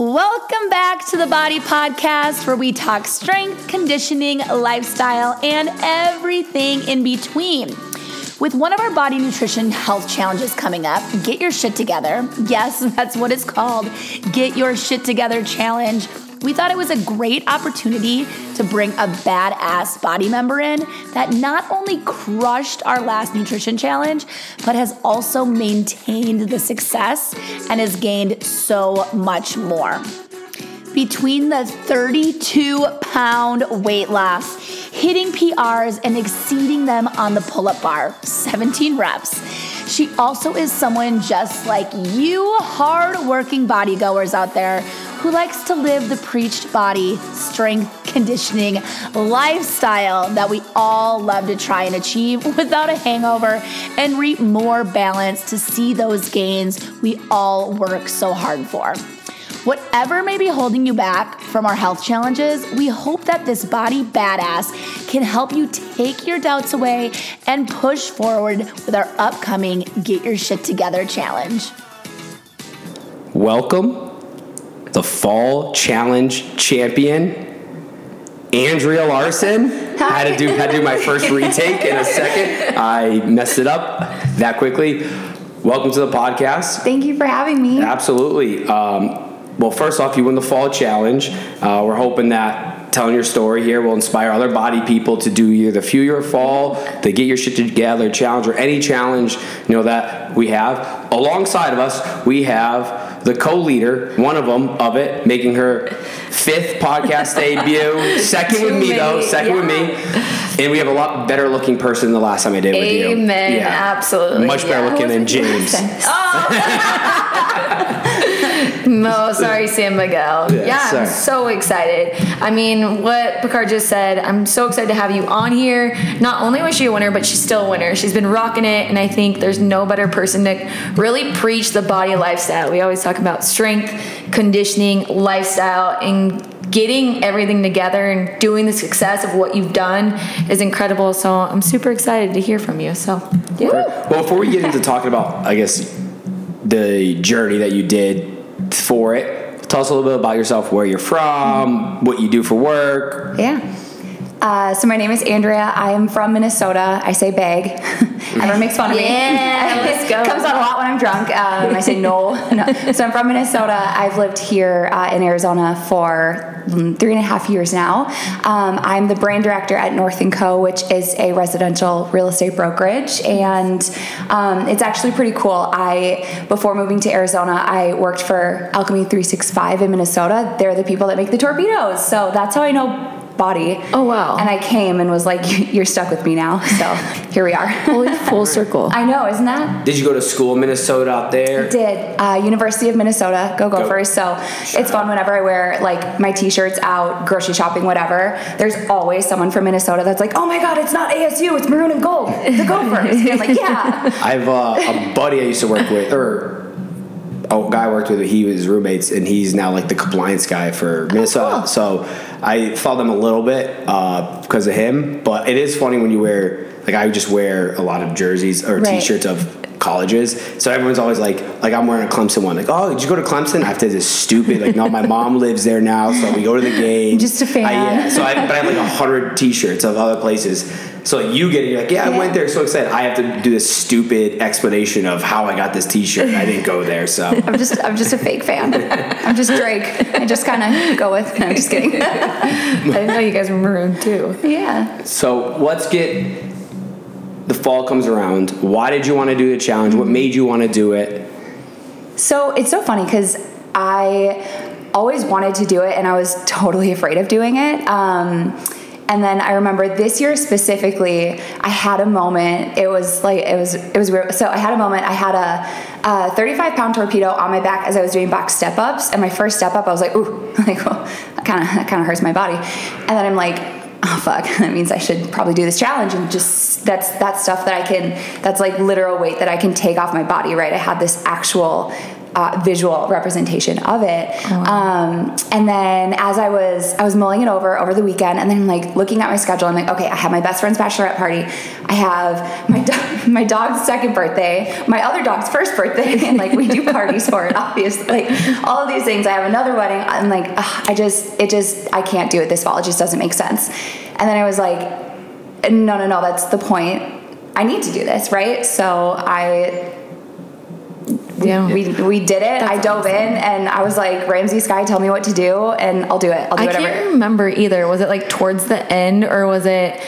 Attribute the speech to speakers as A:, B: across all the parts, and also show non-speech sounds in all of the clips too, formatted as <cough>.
A: Welcome back to the BODI Podcast, where we talk strength, conditioning, lifestyle, and everything in between. With one of our BODI nutrition health challenges coming up, Get Your Shit Together. Yes, <laughs> that's what it's called Get Your Shit Together Challenge. We thought it was a great opportunity to bring a badass BODI member in that not only crushed our last nutrition challenge, but has also maintained the success and has gained so much more. Between the 32 pound weight loss, hitting PRs, and exceeding them on the pull up bar, 17 reps. She also is someone just like you, hard-working bodygoers out there who likes to live the preached BODI, strength, conditioning lifestyle that we all love to try and achieve <laughs> without a hangover and reap more balance to see those gains we all work so hard for. Whatever may be holding you back from our health challenges, we hope that this BODI badass can help you take your doubts away and push forward with our upcoming Get Your Shit Together challenge.
B: Welcome, the Fall Challenge champion, Andrea Larson. Had to do had to do my first <laughs> retake in a second. I messed it up that quickly. Welcome to the podcast.
C: Thank you for having me.
B: Absolutely. Um, well, first off, you won the fall challenge. Uh, we're hoping that telling your story here will inspire other BODI people to do either the Fuel Your Fall, the Get Your Shit Together challenge, or any challenge you know that we have. Alongside of us, we have the co-leader, one of them of it, making her fifth podcast debut. <laughs> Second with me though, second with me. And we have a lot better looking person than the last time I did with you.
C: Amen. Absolutely.
B: Much better
C: Yeah.
B: looking than James. <laughs> <laughs>
C: No, sorry, Sam Miguel.
B: Yeah,
C: Yeah, I'm so excited. I mean, what Picard just said, I'm so excited to have you on here. Not only was she a winner, but she's still a winner. She's been rocking it, and I think there's no better person to really preach the BODI lifestyle. We always talk about strength, conditioning, lifestyle, and getting everything together and doing the success of what you've done is incredible. So I'm super excited to hear from you. So, yeah.
B: Well, before we get into talking about, I guess, the journey that you did for it, tell us a little bit about yourself, where you're from, what you do for work.
D: Yeah. Uh, so my name is Andrea. I am from Minnesota. I say bag. <laughs> Everyone makes fun of me.
C: Yeah, <laughs> let's go.
D: Comes out a lot when I'm drunk. Um, I say no. <laughs> no. So I'm from Minnesota. I've lived here uh, in Arizona for mm, three and a half years now. Um, I'm the brand director at North and Co., which is a residential real estate brokerage, and um, it's actually pretty cool. I before moving to Arizona, I worked for Alchemy 365 in Minnesota. They're the people that make the torpedoes, so that's how I know BODI.
C: Oh, wow.
D: And I came and was like, <laughs> "You're stuck with me now." So here we are.
C: Holy full circle. <laughs>
D: I know, isn't that?
B: Did you go to school in Minnesota out there?
D: Did uh, University of Minnesota, go Gophers. So it's fun whenever I wear like my t-shirts out, grocery shopping, whatever. There's always someone from Minnesota that's like, "Oh my God, it's not ASU, it's maroon and gold, the Gophers." And I'm like, "Yeah." <laughs>
B: I have uh, a buddy I used to work with, or a guy I worked with. He was roommates, and he's now like the compliance guy for Minnesota.
D: cool.
B: So I followed him a little bit uh, because of him. But it is funny when you wear like I just wear a lot of jerseys or
D: Right.
B: t-shirts of colleges. So everyone's always like, like I'm wearing a Clemson one. Like, oh, did you go to Clemson? I have to this stupid like, no, my mom lives there now, so we go to the <laughs> game.
D: Just a fan.
B: I, yeah. So I, but I have like a hundred T-shirts of other places. So like, you get it, you're like, yeah, I went there, so excited. I have to do this stupid explanation of how I got this T-shirt. I didn't go there, so. <laughs>
D: I'm just I'm just a fake fan. <laughs> I'm just Drake. I just kind of go with. No, I'm just kidding. <laughs>
C: I didn't know you guys were maroon too.
D: yeah.
B: So let's get the fall comes around. Why did you want to do the challenge? What made you want to do it?
D: So it's so funny because I always wanted to do it and I was totally afraid of doing it. Um, and then I remember this year specifically, I had a moment. It was like it was it was weird. So I had a moment. I had a, a 35 pound torpedo on my back as I was doing box step ups. And my first step up, I was like, ooh, <laughs> like well, that kind of that kind of hurts my body. And then I'm like, oh fuck, <laughs> that means I should probably do this challenge and just that's that's stuff that I can that's like literal weight that I can take off my body, right? I had this actual uh, visual representation of it. Um, and then as I was I was mulling it over over the weekend, and then like looking at my schedule, I'm like, okay, I have my best friend's bachelorette party, I have my do- <laughs> my dog's second birthday, my other dog's first birthday, and like we do <laughs> parties for it, obviously, like all of these things. I have another wedding. I'm like, ugh, I just it just I can't do it this fall. It just doesn't make sense. And then I was like, no, no, no, that's the point. I need to do this, right? So I
C: Yeah.
D: we we did it. I dove
C: awesome.
D: in and I was like, Ramsey Sky, tell me what to do, and I'll do it. I'll do
C: I
D: whatever.
C: can't remember either. Was it like towards the end or was it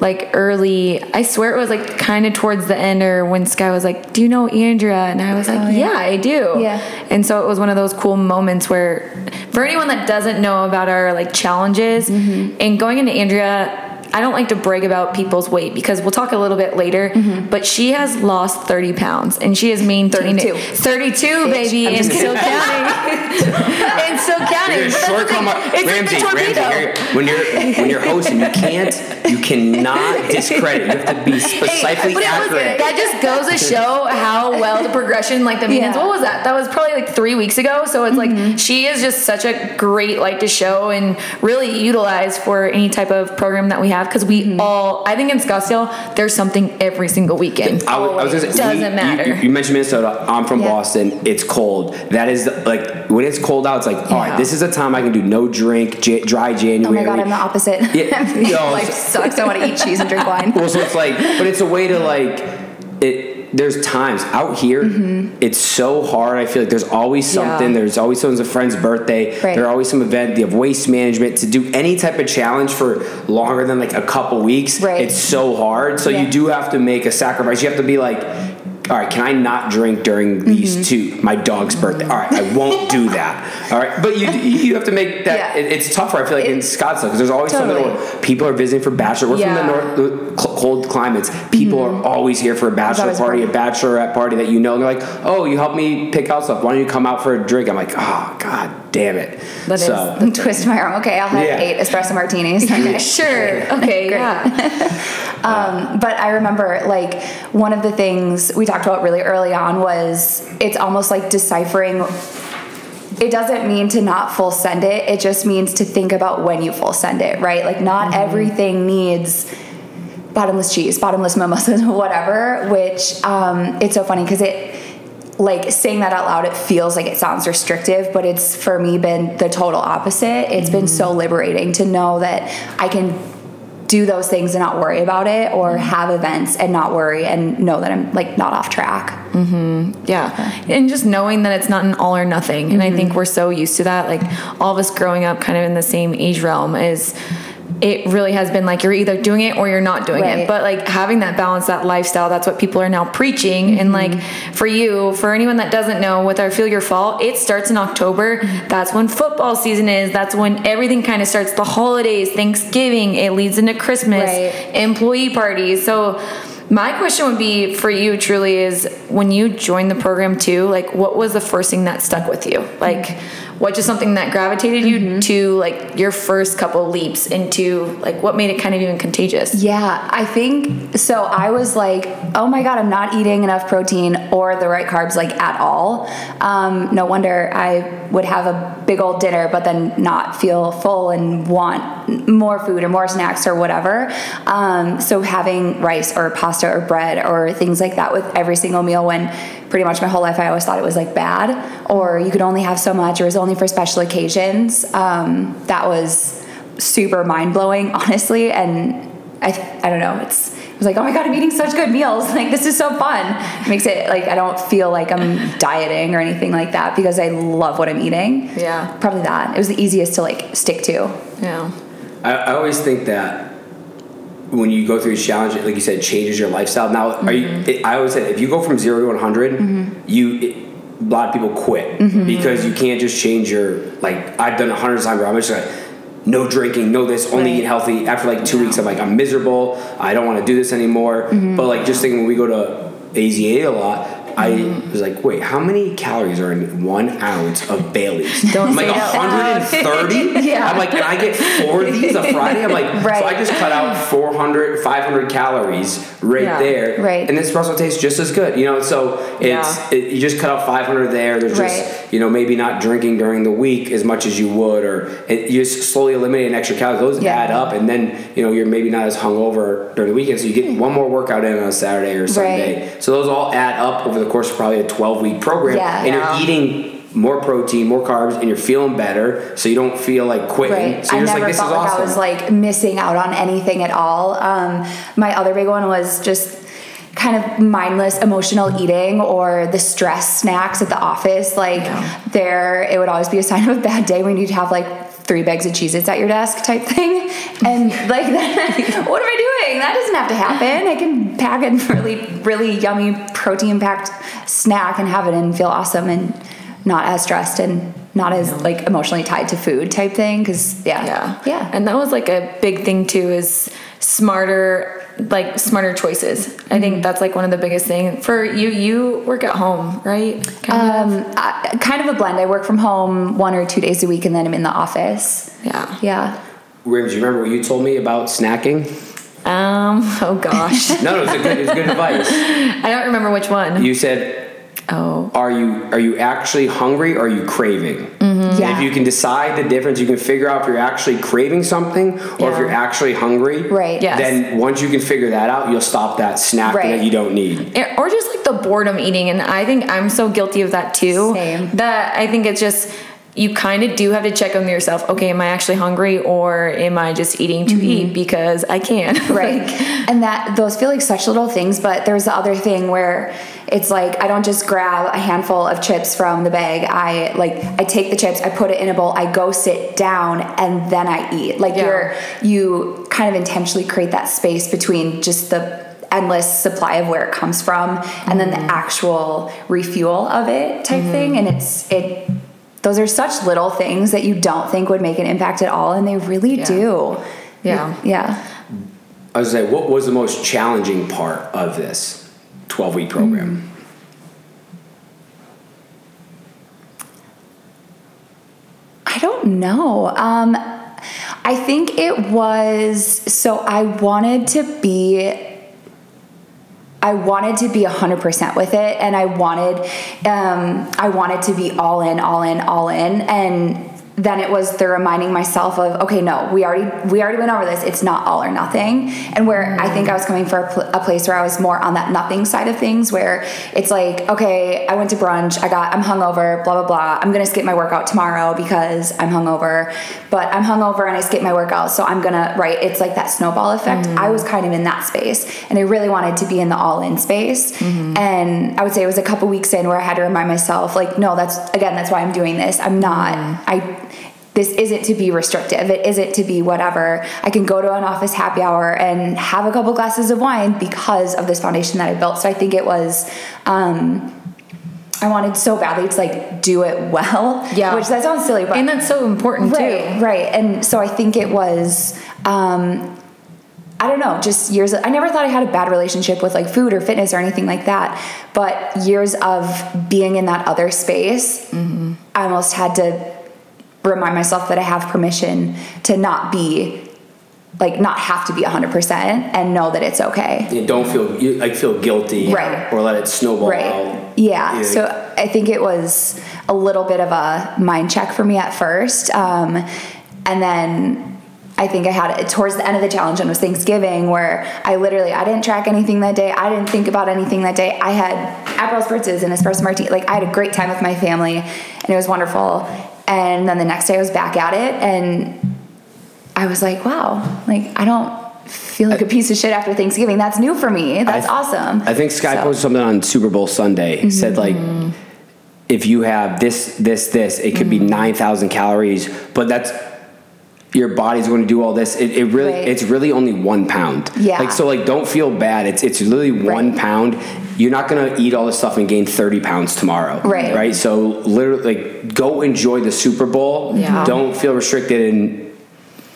C: like early? I swear it was like kind of towards the end or when Sky was like, Do you know Andrea? And I was like,
D: Oh,
C: yeah.
D: yeah.
C: I do.
D: Yeah.
C: And so it was one of those cool moments where, for anyone that doesn't know about our like challenges
D: Mm-hmm.
C: and going into Andrea, I don't like to brag about people's weight because we'll talk a little bit later,
D: Mm-hmm.
C: but she has lost 30 pounds and she has maintained
D: 32.
C: it. 32, baby, and
D: just
C: still <laughs> counting. and still counting.
B: You're short
C: It's
B: Ramsey,
C: like the
B: Ramsey, you're- when you're when you're hosting, you can't, you cannot discredit. You have to be precisely
C: But it was-
B: accurate.
C: that just goes to show how well the progression, like the meetings.
D: Yeah.
C: What was that? That was probably like three weeks ago. So it's like she is just such a great like to show and really utilize for any type of program that we have because we mm-hmm. all. I think in Scottsdale, there's something every single weekend.
B: I was, I was gonna say,
C: Doesn't
B: we- you-
C: matter.
B: You, you mentioned Minnesota. I'm from
D: Yeah.
B: Boston. It's cold. That is the, like when it's cold out. It's like, all
C: Yeah.
B: right, this is a time I can do no drink, j- dry January.
D: oh
B: January.
D: my god, I'm the opposite.
B: Yeah. <laughs> Yo,
D: Life
B: so-
D: sucks. I want to eat cheese and drink wine. <laughs>
B: Well, so it's like, but it's a way to like it. There's times out here, it's so hard. I feel like there's always
C: Mm-hmm. Yeah.
B: something. There's always someone's a friend's birthday.
D: Right.
B: There's always some event. You have waste management to do any type of challenge for longer than like a couple weeks.
D: Right.
B: It's so hard. So
D: Yeah.
B: you do have to make a sacrifice. You have to be like. All right, can I not drink during
D: Mm-hmm.
B: these two? My dog's birthday. All right, I won't do that. All right, but you you have to make that.
D: Yeah.
B: It, it's tougher. I feel like in Scottsdale because there's always something.
D: Totally.
B: Where people are visiting for bachelor. We're
C: Yeah.
B: from the north, cold climates. People are mm-hmm. always here for a bachelor
D: always
B: party, a bachelorette party that you know. And they're like, "Oh, you helped me pick out stuff. Why don't you come out for a drink?" I'm like, "Oh, god damn it!"
C: That is-
B: so <laughs>
D: Twist my arm. Okay, I'll have
B: Yeah.
D: eight espresso martinis. <laughs> Okay.
C: Sure. Okay.
D: Great.
C: Yeah. <laughs>
D: Um, but I remember like one of the things we talked about really early on was it's almost like deciphering. It doesn't mean to not full send it. It just means to think about when you full send it, right? Like not mm-hmm. everything needs bottomless cheese, bottomless mimosas, <laughs> whatever. Which um, it's so funny because it like saying that out loud, it feels like it sounds restrictive, but it's for me been the total opposite. It's been so liberating to know that I can do those things and not worry about it or have events and not worry and know that I'm like not off track. Mm-hmm.
C: Yeah. And just knowing that it's not an all or nothing. And I
D: Mm-hmm.
C: think we're so used to that. Like all of us growing up kind of in the same age realm is it really has been like you're either doing it or you're not doing
D: Right.
C: it. But like having that balance, that lifestyle, that's what people are now preaching. And like
D: Mm-hmm.
C: for you, for anyone that doesn't know, with our Fuel Your Fall, it starts in October.
D: Mm-hmm.
C: That's when football season is. That's when everything kind of starts. The holidays, Thanksgiving, it leads into Christmas,
D: Right.
C: employee parties. So my question would be for you truly is when you joined the program too, like what was the first thing that stuck with you? Like what just something that gravitated you to like your first couple leaps into like what made it kind of even contagious?
D: Yeah, I think so. I was like, oh my God, I'm not eating enough protein or the right carbs like at all. Um, no wonder I would have a big old dinner, but then not feel full and want more food or more snacks or whatever. Um, so having rice or pasta or bread or things like that with every single meal when pretty much my whole life I always thought it was like bad or you could only have so much or it was only for special occasions. Um, that was super mind blowing, <laughs> honestly. And I, I don't know, it's, it was like, oh my God, I'm eating such good meals. <laughs> Like, this is so fun. It makes it like, I don't feel like I'm dieting or anything like that because I love what I'm eating.
C: Yeah.
D: Probably that. It was the easiest to like stick to.
C: Yeah.
B: I, I always think that when you go through these challenges, like you said, it changes your lifestyle. Now, are you?
D: Mm-hmm.
B: It, I always say if you go from zero to one you. It, a lot of people quit
D: Mm-hmm.
B: because you can't just change your like. I've done a hundred times where I'm just like. No drinking, no this, only
D: Right.
B: eat healthy. After like two weeks, I'm like, I'm miserable. I don't want to do this anymore.
D: Mm-hmm.
B: But like, just thinking when we go to AZA a lot, I
C: Mm-hmm.
B: was like, wait, how many calories are in one ounce of Bailey's? <laughs>
C: Don't
B: I'm like
C: it
B: 130. <laughs>
C: Yeah.
B: I'm like, and I get four of these a Friday. I'm like,
D: Right.
B: so I just cut out 400, 500 calories right
C: Yeah.
B: there.
D: Right.
B: And this espresso tastes just as good, you know. So it's
C: Yeah.
B: it, you just cut out 500 there. There's just
D: Right.
B: you know maybe not drinking during the week as much as you would, or it, you just slowly eliminate an extra calories. Those
D: Yeah.
B: add up, and then you know you're maybe not as hungover during the weekend, so you get one more workout in on a Saturday or Sunday. So those all add up over the course of probably a 12 week program,
D: Yeah.
B: and
C: Yeah.
B: you're eating. More protein, more carbs, and you're feeling better, so you don't feel like quitting.
D: Right.
B: So you're just
D: never
B: like, "This
D: felt
B: is
D: like
B: awesome."
D: I was like missing out on anything at all. Um, my other big one was just kind of mindless emotional eating or the stress snacks at the office. Like there, it would always be a sign of a bad day when you'd have like three bags of Cheez-Its at your desk type thing. And like, <laughs> what am I doing? That doesn't have to happen. I can pack a really, really yummy protein packed snack and have it and feel awesome and not as stressed and not as like emotionally tied to food type thing. Cause yeah.
C: Yeah.
D: Yeah.
C: And that was like a big thing too is smarter like smarter choices. I
D: Mm-hmm.
C: think that's like one of the biggest things for you you work at home, right? Kind
D: Um, I, kind of a blend. I work from home one or two days a week, and then I'm in the office.
C: yeah.
D: Yeah.
B: Rim, do you remember what you told me about snacking?
C: Um oh gosh. <laughs>
B: No, no, it's a good, it's good <laughs> advice.
C: I don't remember which one.
B: You said
C: oh.
B: are you are you actually hungry or are you craving
C: Mm-hmm.
D: Yeah.
B: if you can decide the difference you can figure out if you're actually craving something or if you're actually hungry
D: Right.
C: Yes.
B: then once you can figure that out you'll stop that snack
D: Right.
B: that you don't need
C: It- or just like the boredom eating and i think i'm so guilty of that too
D: Same.
C: that i think it's just you kind of do have to check on yourself okay am i actually hungry or am i just eating to mm-hmm. eat because i can <laughs>
D: Right.
C: Like,
D: and that those feel like such little things, but there's the other thing where it's like I don't just grab a handful of chips from the bag. I like I take the chips, I put it in a bowl, I go sit down, and then I eat. Like
C: Yeah.
D: you're you kind of intentionally create that space between just the endless supply of where it comes from and then the mm-hmm. actual refuel of it type mm-hmm. thing. And it's it those are such little things that you don't think would make an impact at all, and they really
C: Yeah.
D: do.
C: Yeah.
D: Yeah.
B: i was say what was the most challenging part of this 12 week program
D: I don't know. Um, I think it was so I wanted to be. I wanted to be 100% with it and I wanted um, I wanted to be all in all in all in and then it was the reminding myself of okay no we already we already went over this. It's not all or nothing. And where I think I was coming for a, pl- a place where I was more on that nothing side of things where it's like okay I went to brunch I got I'm hungover blah blah blah. I'm gonna skip my workout tomorrow because I'm hungover but I'm hungover and I skip my workout so I'm gonna right it's like that snowball effect. Mm-hmm. I was kind of in that space and I really wanted to be in the all in space mm-hmm. and I would say it was a couple weeks in where I had to remind myself like no that's again that's why I'm doing this. I'm not mm-hmm. I this isn't to be restrictive. It isn't to be whatever. I can go to an office happy hour and have a couple glasses of wine because of this foundation that I built. So I think it was, um, I wanted so badly to like do it well. <laughs>
C: Yeah.
D: Which that sounds silly, but
C: and that's so important
D: right,
C: too
D: right. And so I think it was, um, I don't know, just years. I never thought I had a bad relationship with like food or fitness or anything like that. But years of being in that other space,
C: Mm-hmm.
D: I almost had to remind myself that I have permission to not be like not have to be 100% and know that it's okay.
B: you don't feel you like feel guilty
D: Right.
B: or let it snowball
D: Right.
B: out
D: Yeah.
B: Yeah.
D: So I think it was a little bit of a mind check for me at first. Um, and then I think I had it towards the end of the challenge and it was Thanksgiving where I literally I didn't track anything that day. I didn't think about anything that day. I had Aperol spritzes and espresso martini. Like I had a great time with my family and it was wonderful. And then the next day I was back at it and I was like, wow, like I don't feel like a piece of shit after Thanksgiving. That's new for me. That's
B: I-
D: awesome.
B: I think Sky
D: So-
B: posted something on Super Bowl Sunday. Said mm-hmm. like, if you have this, this, this, it could be mm-hmm. nine thousand calories, but that's your body's going to do all this. It, it really,
D: Right.
B: it's really only one pound.
D: Yeah.
B: Like so, like don't feel bad. It's it's literally one
D: Right.
B: pound. You're not gonna eat all this stuff and gain thirty pounds tomorrow.
D: Right.
B: Right. So literally, like, go enjoy the Super Bowl.
C: Yeah.
B: Don't feel restricted and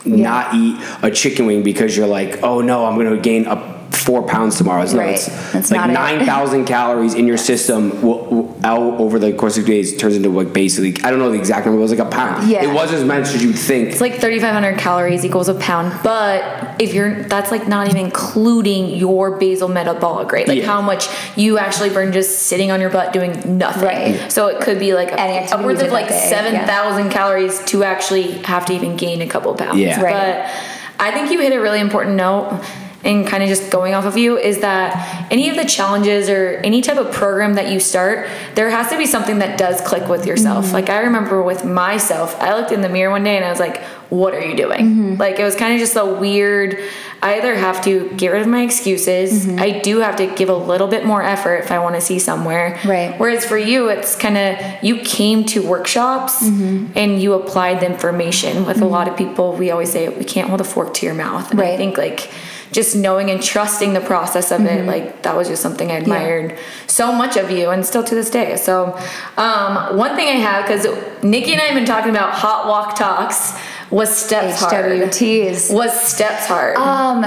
B: not eat a chicken wing because you're like, oh no, I'm going to gain a four pounds tomorrow. It's, no,
D: Right.
B: it's
D: That's
B: like 9,000 <laughs> calories in your system will, will- out over the course of two days turns into like basically, I don't know the exact number, it was like a pound.
D: Yeah.
B: It was as much as you'd think.
C: It's like 3,500 calories equals a pound, but if you're, that's like not even including your basal metabolic rate, like
B: Yeah.
C: how much you actually burn just sitting on your butt doing nothing.
D: Right.
C: So it could be like a, upwards of like
D: that day,
C: 7,000 calories to actually have to even gain a couple pounds.
B: Yeah.
D: Right.
C: But I think you hit a really important note and kind of just going off of you is that any of the challenges or any type of program that you start, there has to be something that does click with yourself.
D: Mm-hmm.
C: Like I remember with myself, I looked in the mirror one day and I was like, what are you doing?
D: Mm-hmm.
C: Like it was kind of just a weird, I either have to get rid of my excuses,
D: Mm-hmm.
C: I do have to give a little bit more effort if I want to see somewhere.
D: Right.
C: Whereas for you, it's kind of, you came to workshops
D: Mm-hmm.
C: and you applied the information. With a lot of people, we always say, we can't hold a fork to your mouth. And I think like, just knowing and trusting the process of it, like that was just something I admired so much of you, and still to this day. So, um, one thing I have because Nikki and I have been talking about hot walk talks was steps hard.
D: HWTs.
C: Was steps hard?
D: Um,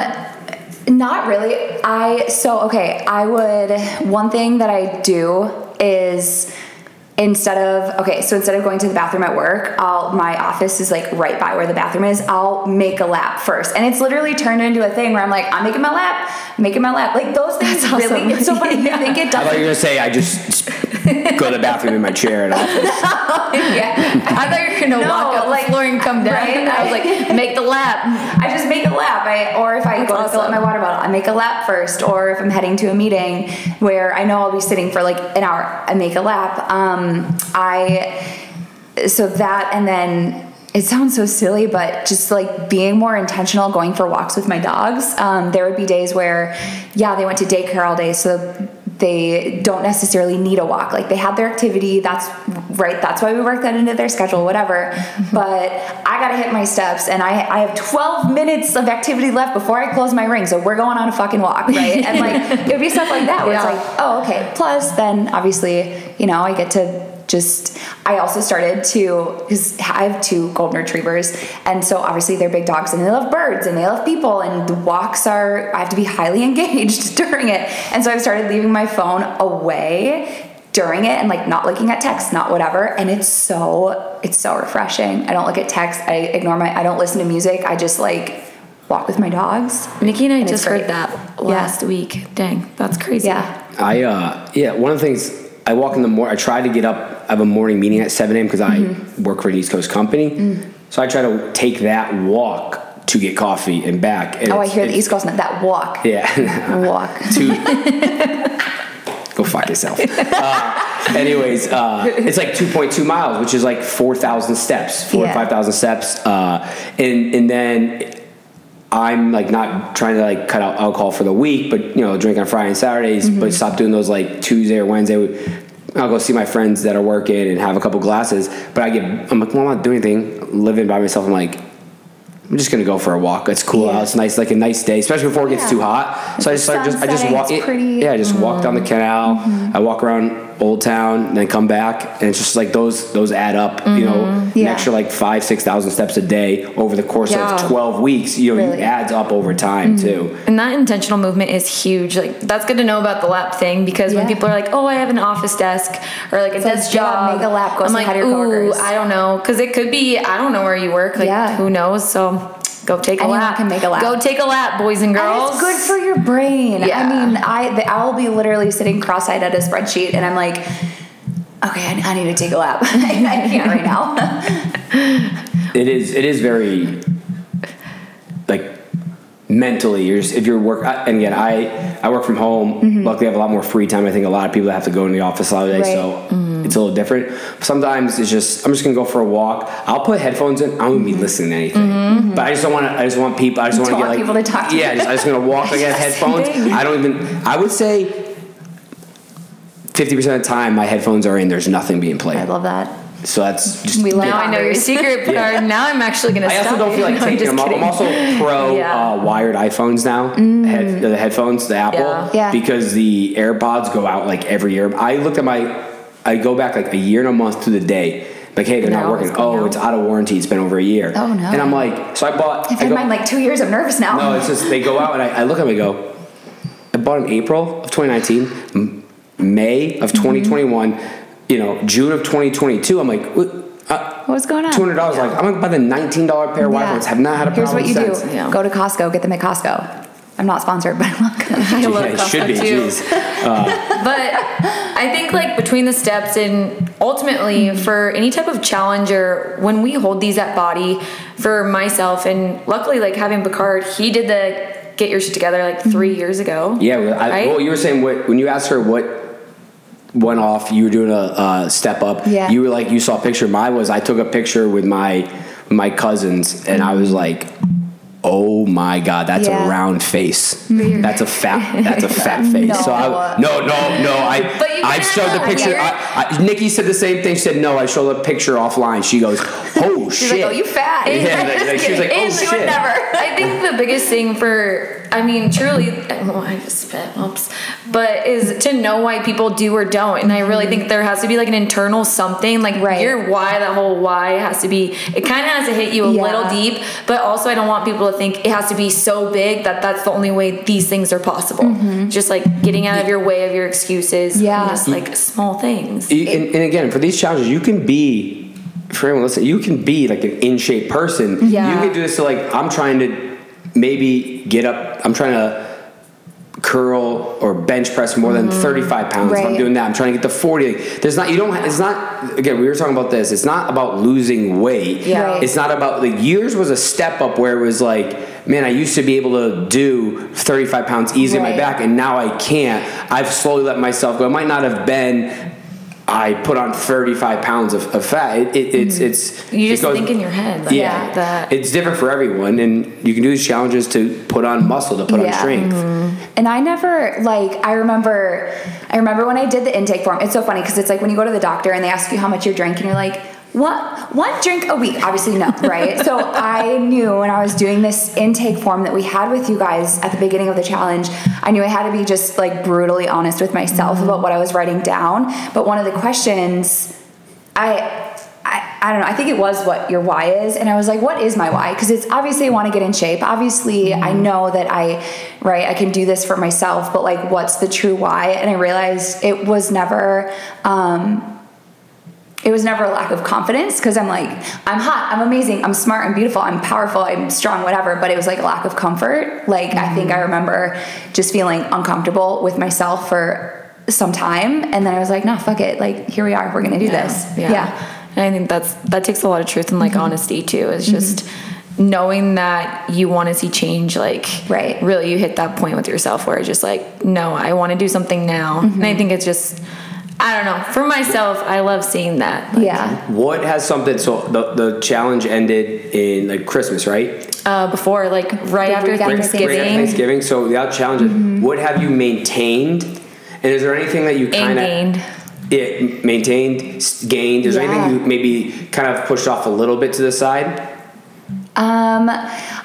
D: not really. I so okay. I would one thing that I do is instead of okay, so instead of going to the bathroom at work, I'll my office is like right by where the bathroom is. I'll make a lap first, and it's literally turned into a thing where I'm like, I'm making my lap, making my lap. Like those things
C: That's awesome.
D: really. It's so funny. <laughs>
C: Yeah.
D: You think it does
B: I thought you were gonna say I just go to the bathroom in my chair at office. <laughs>
D: yeah.
C: I thought you were gonna
D: No,
C: walk up
D: like-
C: the floor and come down.
D: right?
C: I was like, make the lap. <laughs>
D: I just make a lap. I, or if I
C: That's
D: go to fill up
C: awesome.
D: my water bottle, I make a lap first. Or if I'm heading to a meeting where I know I'll be sitting for like an hour, I make a lap. Um, I so that and then it sounds so silly, but just like being more intentional, going for walks with my dogs. Um, there would be days where, yeah, they went to daycare all day, so they don't necessarily need a walk. Like they had their activity, that's right, that's why we work that into their schedule, whatever. Mm-hmm. but I gotta hit my steps, and I, I have 12 minutes of activity left before I close my ring, so we're going on a fucking walk, right? and like <laughs> it would be stuff like that where
C: Yeah.
D: it's like, oh, okay. Plus, then obviously, you know, I get to just I also started to because I have two golden retrievers and so obviously they're big dogs and they love birds and they love people and the walks are I have to be highly <laughs> engaged during it and so I've started leaving my phone away during it and like not looking at text not whatever and it's so it's so refreshing I don't look at text I ignore my I don't listen to music I just like walk with my dogs
C: Nikki and I
D: And
C: just heard
D: great.
C: that
D: Yeah.
C: last week. Dang, that's crazy.
D: yeah
B: I uh yeah, one of the things I walk in the morning. I try to get up. I have a morning meeting at seven a.m. because I work for an East Coast company. So I try to take that walk to get coffee and back. And
D: oh I hear the East Coast that walk
B: Yeah, <laughs>
D: walk <laughs>
B: to <laughs> go fuck yourself. Uh, anyways, uh, it's like two point two miles, which is like four thousand steps, four
D: Yeah.
B: five thousand steps, uh, and and then. I'm like not trying to like cut out alcohol for the week, but you know, drink on Friday and Saturdays,
D: Mm-hmm.
B: but stop doing those like Tuesday or Wednesday. I'll go see my friends that are working and have a couple glasses. But I get, I'm like, well, I'm not doing anything, living by myself. I'm like, I'm just gonna go for a walk. It's cool
D: Yeah.
B: out. It's nice, like a nice day, especially before it gets too hot. So I just start just I just walk.
D: it's. Mm-hmm.
B: Yeah, I just walk down the canal. I walk around Old Town, and then come back, and it's just like those those add up. You know, an
D: Mm-hmm.
B: Extra like five six thousand steps a day over the course
C: Yeah.
B: of twelve weeks. You know,
D: Really. Mm-hmm.
B: adds up over time too.
C: And that intentional movement is huge. Like that's good to know about the lap thing because when people are like, "Oh, I have an office desk or like a
D: like,
C: desk
D: yeah,
C: job,"
D: make a lap, go
C: I'm like,
D: hi your
C: "Ooh,
D: coworkers."
C: I don't know," because it could be I don't know where you work. Like
D: Yeah.
C: who knows? So go take a
D: Anyone
C: lap.
D: can make a lap.
C: Go take a lap, boys and
D: And
C: girls.
D: it's good for your brain.
C: Yeah.
D: I mean, I the, I'll be literally sitting cross-eyed at a spreadsheet, and I'm like, okay, I, I need to take a lap. <laughs> I can't right now. <laughs>
B: It is it is very like mentally you're just if you're work I- and again I I work from home mm-hmm. luckily I have a lot more free time I think a lot of people have to go in the office all lot of days
D: Right.
B: so it's a little different sometimes it's just I'm just gonna go for a walk I'll put headphones in I won't even be listening to anything but I just don't want to I just want people I just want to get like
D: people to talk to
B: yeah
D: you.
B: just, I just gonna walk like I have <laughs> headphones. I don't even I would say 50% of the time my headphones are in there's nothing being played.
D: I love that.
B: so that's just
D: We
C: now I know your
D: boundaries.
C: secret
B: Yeah.
C: Now I'm actually gonna
B: I
C: stop.
B: also don't feel like
C: No, <laughs> I'm
B: taking them
C: just
B: off. I'm also pro
C: Yeah.
B: uh, wired iPhones now. Head, the headphones, the Apple,
C: Yeah.
D: Yeah.
B: because the AirPods go out like every year. I looked at my, I go back like a year and a month to the day. Like, hey, they're not working. Oh, it's out of warranty. It's been over a year.
D: Oh, no.
B: And I'm like, so I bought.
D: I've
B: I
D: had mine like two years. I'm nervous now.
B: no, it's just they go out and I, I look at them and go, I bought in April of 2019, May of 2021, you know, June of 2022. I'm like, what? Uh,
D: What's going on?
B: Two hundred dollars. Like I'm gonna buy the nineteen dollar pair of
D: Yeah.
B: Have not had a problem.
D: Here's what you
B: since.
D: do:
C: Yeah.
D: go to Costco, get them at Costco. I'm not sponsored, <laughs> but I love Costco.
C: I love
B: Yeah, it
C: Costco
B: should be.
C: too. <laughs>
B: Jeez.
C: but I think like between the steps and ultimately
B: Mm-hmm.
C: for any type of challenger, when we hold these at BODI for myself and luckily like having Picard, he did the get your shit together like 3 years ago.
B: Mm-hmm. Yeah. well, I,
C: Right?
B: Well, you were saying what when you asked her what went off, you were doing a uh, step up.
D: Yeah.
B: You were like you saw a picture. Mine was I took a picture with my with my cousins, and I was like. Oh my God, that's
D: Yeah.
B: a round face. Mm-hmm. That's a fat. That's a <laughs> fat face. So I no no no. I
C: But you
B: I showed the picture. I, I, Nikki said the same thing. She said no. I showed the picture offline. She goes, oh
D: She's
B: shit.
D: like, "Oh, you fat."
B: Yeah, like- like, she was <laughs> like, oh
C: And she would
B: shit.
C: never. <laughs> I think the biggest thing for, I mean, truly, oh, I just spit, oops, but is to know why people do or don't. And I really think there has to be like an internal something, like
D: Right.
C: your why, that whole why has to be, it kind of has to hit you a
D: Yeah.
C: little deep, but also I don't want people to think it has to be so big that that's the only way these things are possible. Mm-hmm. Just like getting out of your way of your excuses. and
D: Yeah.
C: just like small things.
B: You- and, and again, for these challenges, you can be, for anyone listening, you can be like an in shape person.
C: Yeah.
B: You can do this to like, I'm trying to maybe get up, I'm trying to curl or bench press more than mm. 35 pounds. If I'm doing that, I'm trying to get to 40. There's not, you don't, it's not, again, we were talking about this, it's not about losing weight.
C: Yeah. Right.
B: It's not about, like, years was a step up where it was like, man, I used to be able to do 35 pounds easy on my back and now I can't. I've slowly let myself go. It might not have been I put on 35 pounds of, of fat. It, it, it's it's
C: Mm-hmm. You
B: it
C: just
B: goes-
C: think in your head like
B: yeah,
C: that.
B: it's different for everyone, and you can do these challenges to put on muscle, to put on
D: Yeah.
B: strength.
D: And I never like I remember I remember when I did the intake form. It's so funny because it's like when you go to the doctor and they ask you how much you're drinking, you're like, what one drink a week? Obviously no, right? so I knew when I was doing this intake form that we had with you guys at the beginning of the challenge, I knew I had to be just like brutally honest with myself about what I was writing down. But one of the questions I I, I don't know. I think it was what your why is. And I was like, what is my why? Because it's obviously I want to get in shape. Obviously, I know that I, right, I can do this for myself, but like, what's the true why? And I realized it was never, um, it was never a lack of confidence because I'm like, I'm hot, I'm amazing, I'm smart, I'm beautiful, I'm powerful, I'm strong, whatever. But it was like a lack of comfort. Like, I think I remember just feeling uncomfortable with myself for some time. And then I was like, nah, fuck it. Like, here we are, we're going to do this.
C: Yeah.
D: yeah.
C: And I think that's that takes a lot of truth and
D: Mm-hmm.
C: like honesty too. It's just knowing that you want to see change like
D: Right.
C: really you hit that point with yourself where it's just like no i want to do something now and
D: Mm-hmm.
C: i think it's just i don't know for myself i love seeing that Like,
D: Yeah.
B: What has something? So the, the challenge ended in like Christmas, right?
C: uh, before like right after
D: after
C: thanksgiving
B: Right after Thanksgiving. So without challenges,
C: Mm-hmm.
B: what have you maintained? And is there anything that you kind of
C: gained
B: it maintained, gained? Is there anything you maybe kind of pushed off a little bit to the side?
D: Um,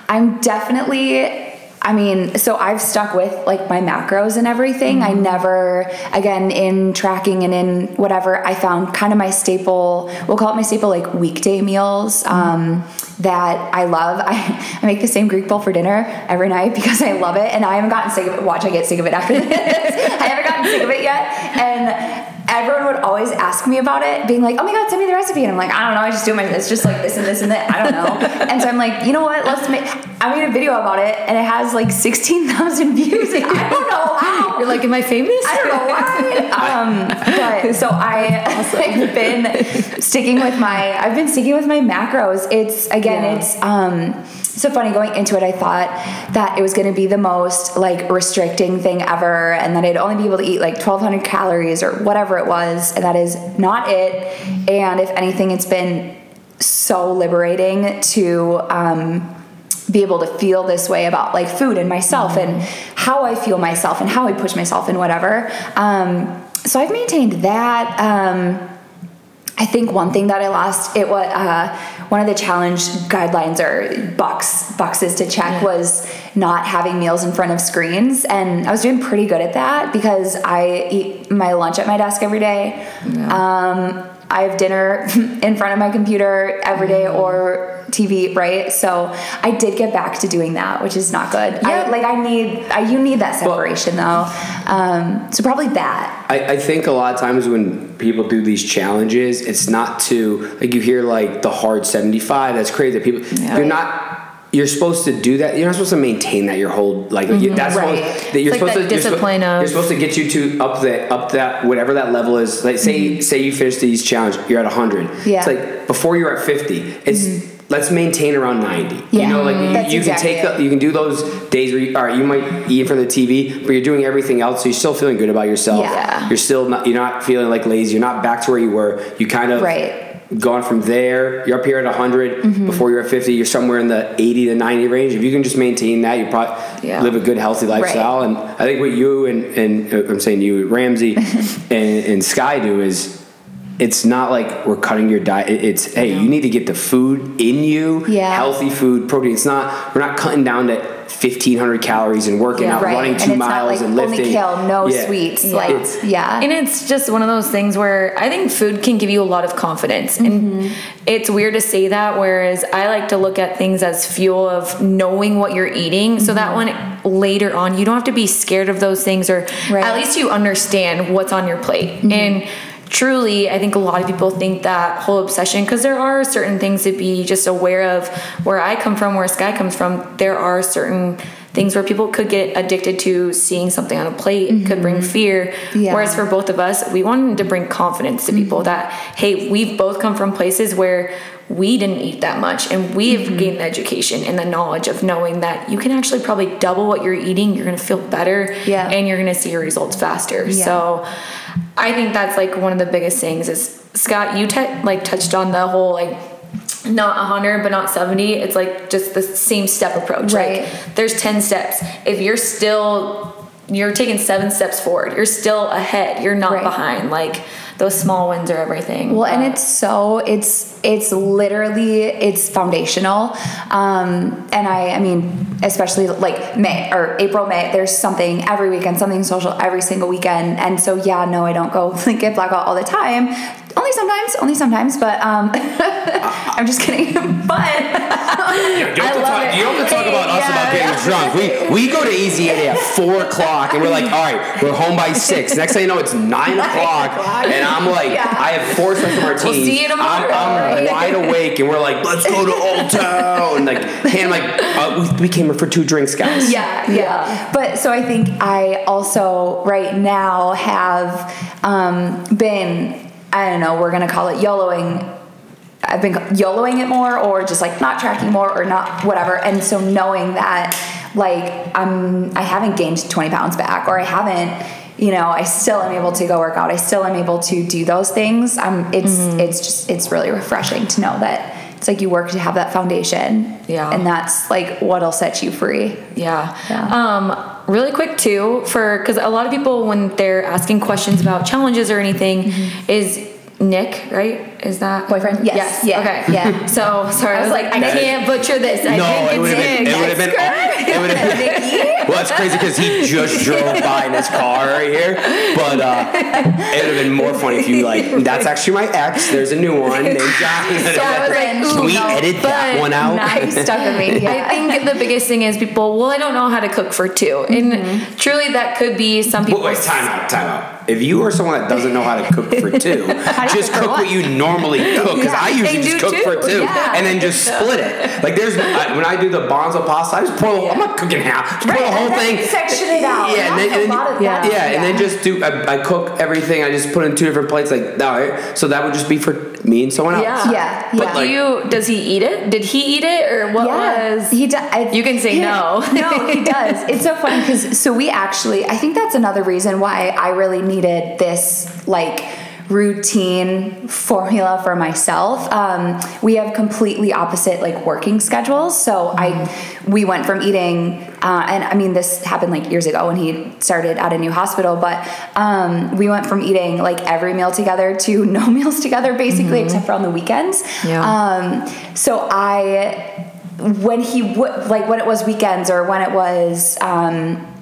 D: I'm definitely. I mean, so I've stuck with like my macros and everything. I never, again, in tracking and in whatever, I found kind of my staple, we'll call it my staple like weekday meals um, that I love. <laughs> I, I make the same Greek bowl for dinner every night because I love it and I haven't gotten sick of it. Watch, I get sick of it after this. <laughs> I haven't gotten sick of it yet. And everyone would always ask me about it, being like, "Oh my god, send me the recipe." And I'm like, "I don't know. I just do my. It's just like this and this and that. I don't know." <laughs> and so I'm like, "You know what? Let's make." I made a video about it, and it has like 16,000 views. And I don't know how.
C: you're like am i famous
D: I don't know why. Um, but <laughs> so I, <laughs> I've been sticking with my. I've been sticking with my macros. It's again,
C: Yeah.
D: it's um, so funny going into it. I thought that it was going to be the most like restricting thing ever, and that I'd only be able to eat like 1,200 calories or whatever it was, that is not it. And if anything, it's been so liberating to. Um, be able to feel this way about like food and myself and how I feel myself and how I push myself and whatever. Um, so I've maintained that. Um, I think one thing that I lost it was uh, one of the challenge guidelines or box boxes to check was not having meals in front of screens, and I was doing pretty good at that because I eat my lunch at my desk every day. Um, I have dinner <laughs> in front of my computer every day, or TV, right? So I did get back to doing that, which is not good. I,
C: Yeah.
D: like I need, I, you need that separation though. Um, so probably that.
B: I, I think a lot of times when people do these challenges, it's not to like you hear like the hard seventy five. That's crazy. People, you're not. You're supposed to do that. You're not supposed to maintain that your whole like. you- that's mm-hmm.
D: Right.
B: supposed, that you're
C: like
B: supposed
C: that
B: to you're
C: discipline of-
B: You're supposed to get you to up the up that whatever that level is. Like say mm-hmm. say you finish these challenge, you're at hundred.
D: Yeah.
B: It's like before you're at fifty. It's mm-hmm. let's maintain around ninety.
D: Yeah.
B: You know, like you, you
D: exactly
B: can take
D: it.
B: the, you can do those days where you, all right, you might eat in front of the TV, but you're doing everything else, so you're still feeling good about yourself.
D: Yeah.
B: You're still not you're not feeling like lazy. You're not back to where you were. You kind of
D: Right.
B: Gone from there. You're up here at 100.
C: Mm-hmm.
B: Before you're at 50, you're somewhere in the 80 to 90 range. If you can just maintain that, you probably
C: Yeah.
B: live a good, healthy lifestyle. And I think what you and and uh, I'm saying you, Ramsey, <laughs> and, and Sky do is. It's not like we're cutting your diet. It's hey, you need to get the food in you,
D: Yeah.
B: healthy food, protein. It's not we're not cutting down to 1500 calories and working
C: Yeah.
B: out,
D: Right.
B: running
D: and
B: two
D: it's
B: miles
D: not like
B: and lifting.
D: only kale, no
B: Yeah.
D: sweets.
C: Yeah.
D: Like,
B: It's-
D: yeah.
C: And it's just one of those things where I think food can give you a lot of confidence. And mm-hmm. it's weird to say that, whereas I like to look at things as fuel of knowing what you're eating so that mm-hmm. when later on you don't have to be scared of those things or
D: Right.
C: at least you understand what's on your plate. Mm-hmm. And truly, I think a lot of people think that whole obsession, because there are certain things to be just aware of. Where I come from, where Sky comes from, there are certain things where people could get addicted to seeing something on a plate It could bring mm-hmm. fear
D: Yeah.
C: whereas for both of us we wanted to bring confidence to people mm-hmm. that hey we've both come from places where we didn't eat that much and we've mm-hmm. gained the education and the knowledge of knowing that you can actually probably double what you're eating you're going to feel better
D: Yeah.
C: and you're going to see your results faster
D: Yeah.
C: so i think that's like one of the biggest things is scott you te- like touched on the whole like not 100 but not 70 it's like just the same step approach
D: Right.
C: like there's 10 steps if you're still you're taking seven steps forward you're still ahead you're not
D: Right.
C: behind like those small wins are everything
D: Well, and it's so it's it's literally it's foundational, um, and I I mean especially like May or April May. There's something every weekend, something social every single weekend, and so yeah, no, I don't go <laughs> like get blackout all the time. Only sometimes, only sometimes, but um, <laughs> I'm just kidding. <laughs> but
B: You don't have
C: I
B: to
C: love
B: talk,
C: it.
B: you don't have to talk about us
C: yeah.
B: about getting drunk. We we go to Easy at four o'clock and we're like, all right, we're home by six. Next thing you know, it's nine o'clock, and I'm like. I have four special martinis.
C: see you tomorrow,
B: I'm, I'm <laughs> wide awake, and we're like, let's go to Old <laughs> Town. And like, I'm like, uh, we, we came here for two drinks, guys.
D: yeah, yeah. But so I think I also right now have um, been I don't know we're gonna call it YOLOing. I've been YOLOing it more, or just like not tracking more, or not whatever. And so knowing that like I'm I haven't gained 20 pounds back, or I haven't. You know, I still am able to go work out. I still am able to do those things. Um, it's it's just it's really refreshing to know that it's like you work to have that foundation.
C: Yeah.
D: and that's like what'll set you free.
C: Yeah.
D: Yeah.
C: Um, really quick too, for because a lot of people when they're asking questions about challenges or anything, is Nick right? Is that
D: Mm-hmm. Boyfriend? Yes. Yeah.
C: Okay.
D: Yeah.
C: So sorry, I was like, I
B: That-
C: can't butcher this. I
B: No,
C: think
B: it
C: it's
B: would have been.
C: Nick.
B: It would have been. It would have been. Well, it's crazy because he just drove by in his car right here. But uh, it would have been more funny if you like. <laughs> That's actually my ex. There's a new one named <laughs> John.
C: So I was like,
B: Can we
C: no,
B: edit that one out?
D: Nice stuck with me. <laughs> Yeah.
C: I think the biggest thing is people. Well, I don't know how to cook for 2 and truly that could be some people.
B: Wait, wait, time out, time out. If you are someone that doesn't know how to cook for <laughs> two, just
D: cook
B: what you normally cook. Because
D: Yeah,
B: I usually just cook for
C: two, yeah.
B: and then just <laughs> split it. Like there's I, when I do the Banza pasta, I just pour. The, I'm not cooking half. Just pour the whole thing.
D: Section it out.
B: Yeah, and then, and then-
C: yeah.
B: yeah, and then just do. I, I cook everything. I just put in two different plates. Like all right, so that would just be for me and someone else.
C: Yeah.
D: Yeah,
C: But
D: yeah.
C: do you? Does he eat it? Did he eat it, or what
D: Yeah,
C: was?
D: he does.
C: You can say no. <laughs>
D: no, he <laughs> does. It's so funny because so we actually, I think that's another reason why I really needed this like routine formula for myself. Um, we have completely opposite like working schedules. So I, we went from eating, uh, and I mean this happened like years ago when he started at a new hospital, but um, we went from eating like every meal together to <laughs> no meals together basically, except for on the weekends.
C: Yeah.
D: Um, so I when he would like when it was weekends or when it was um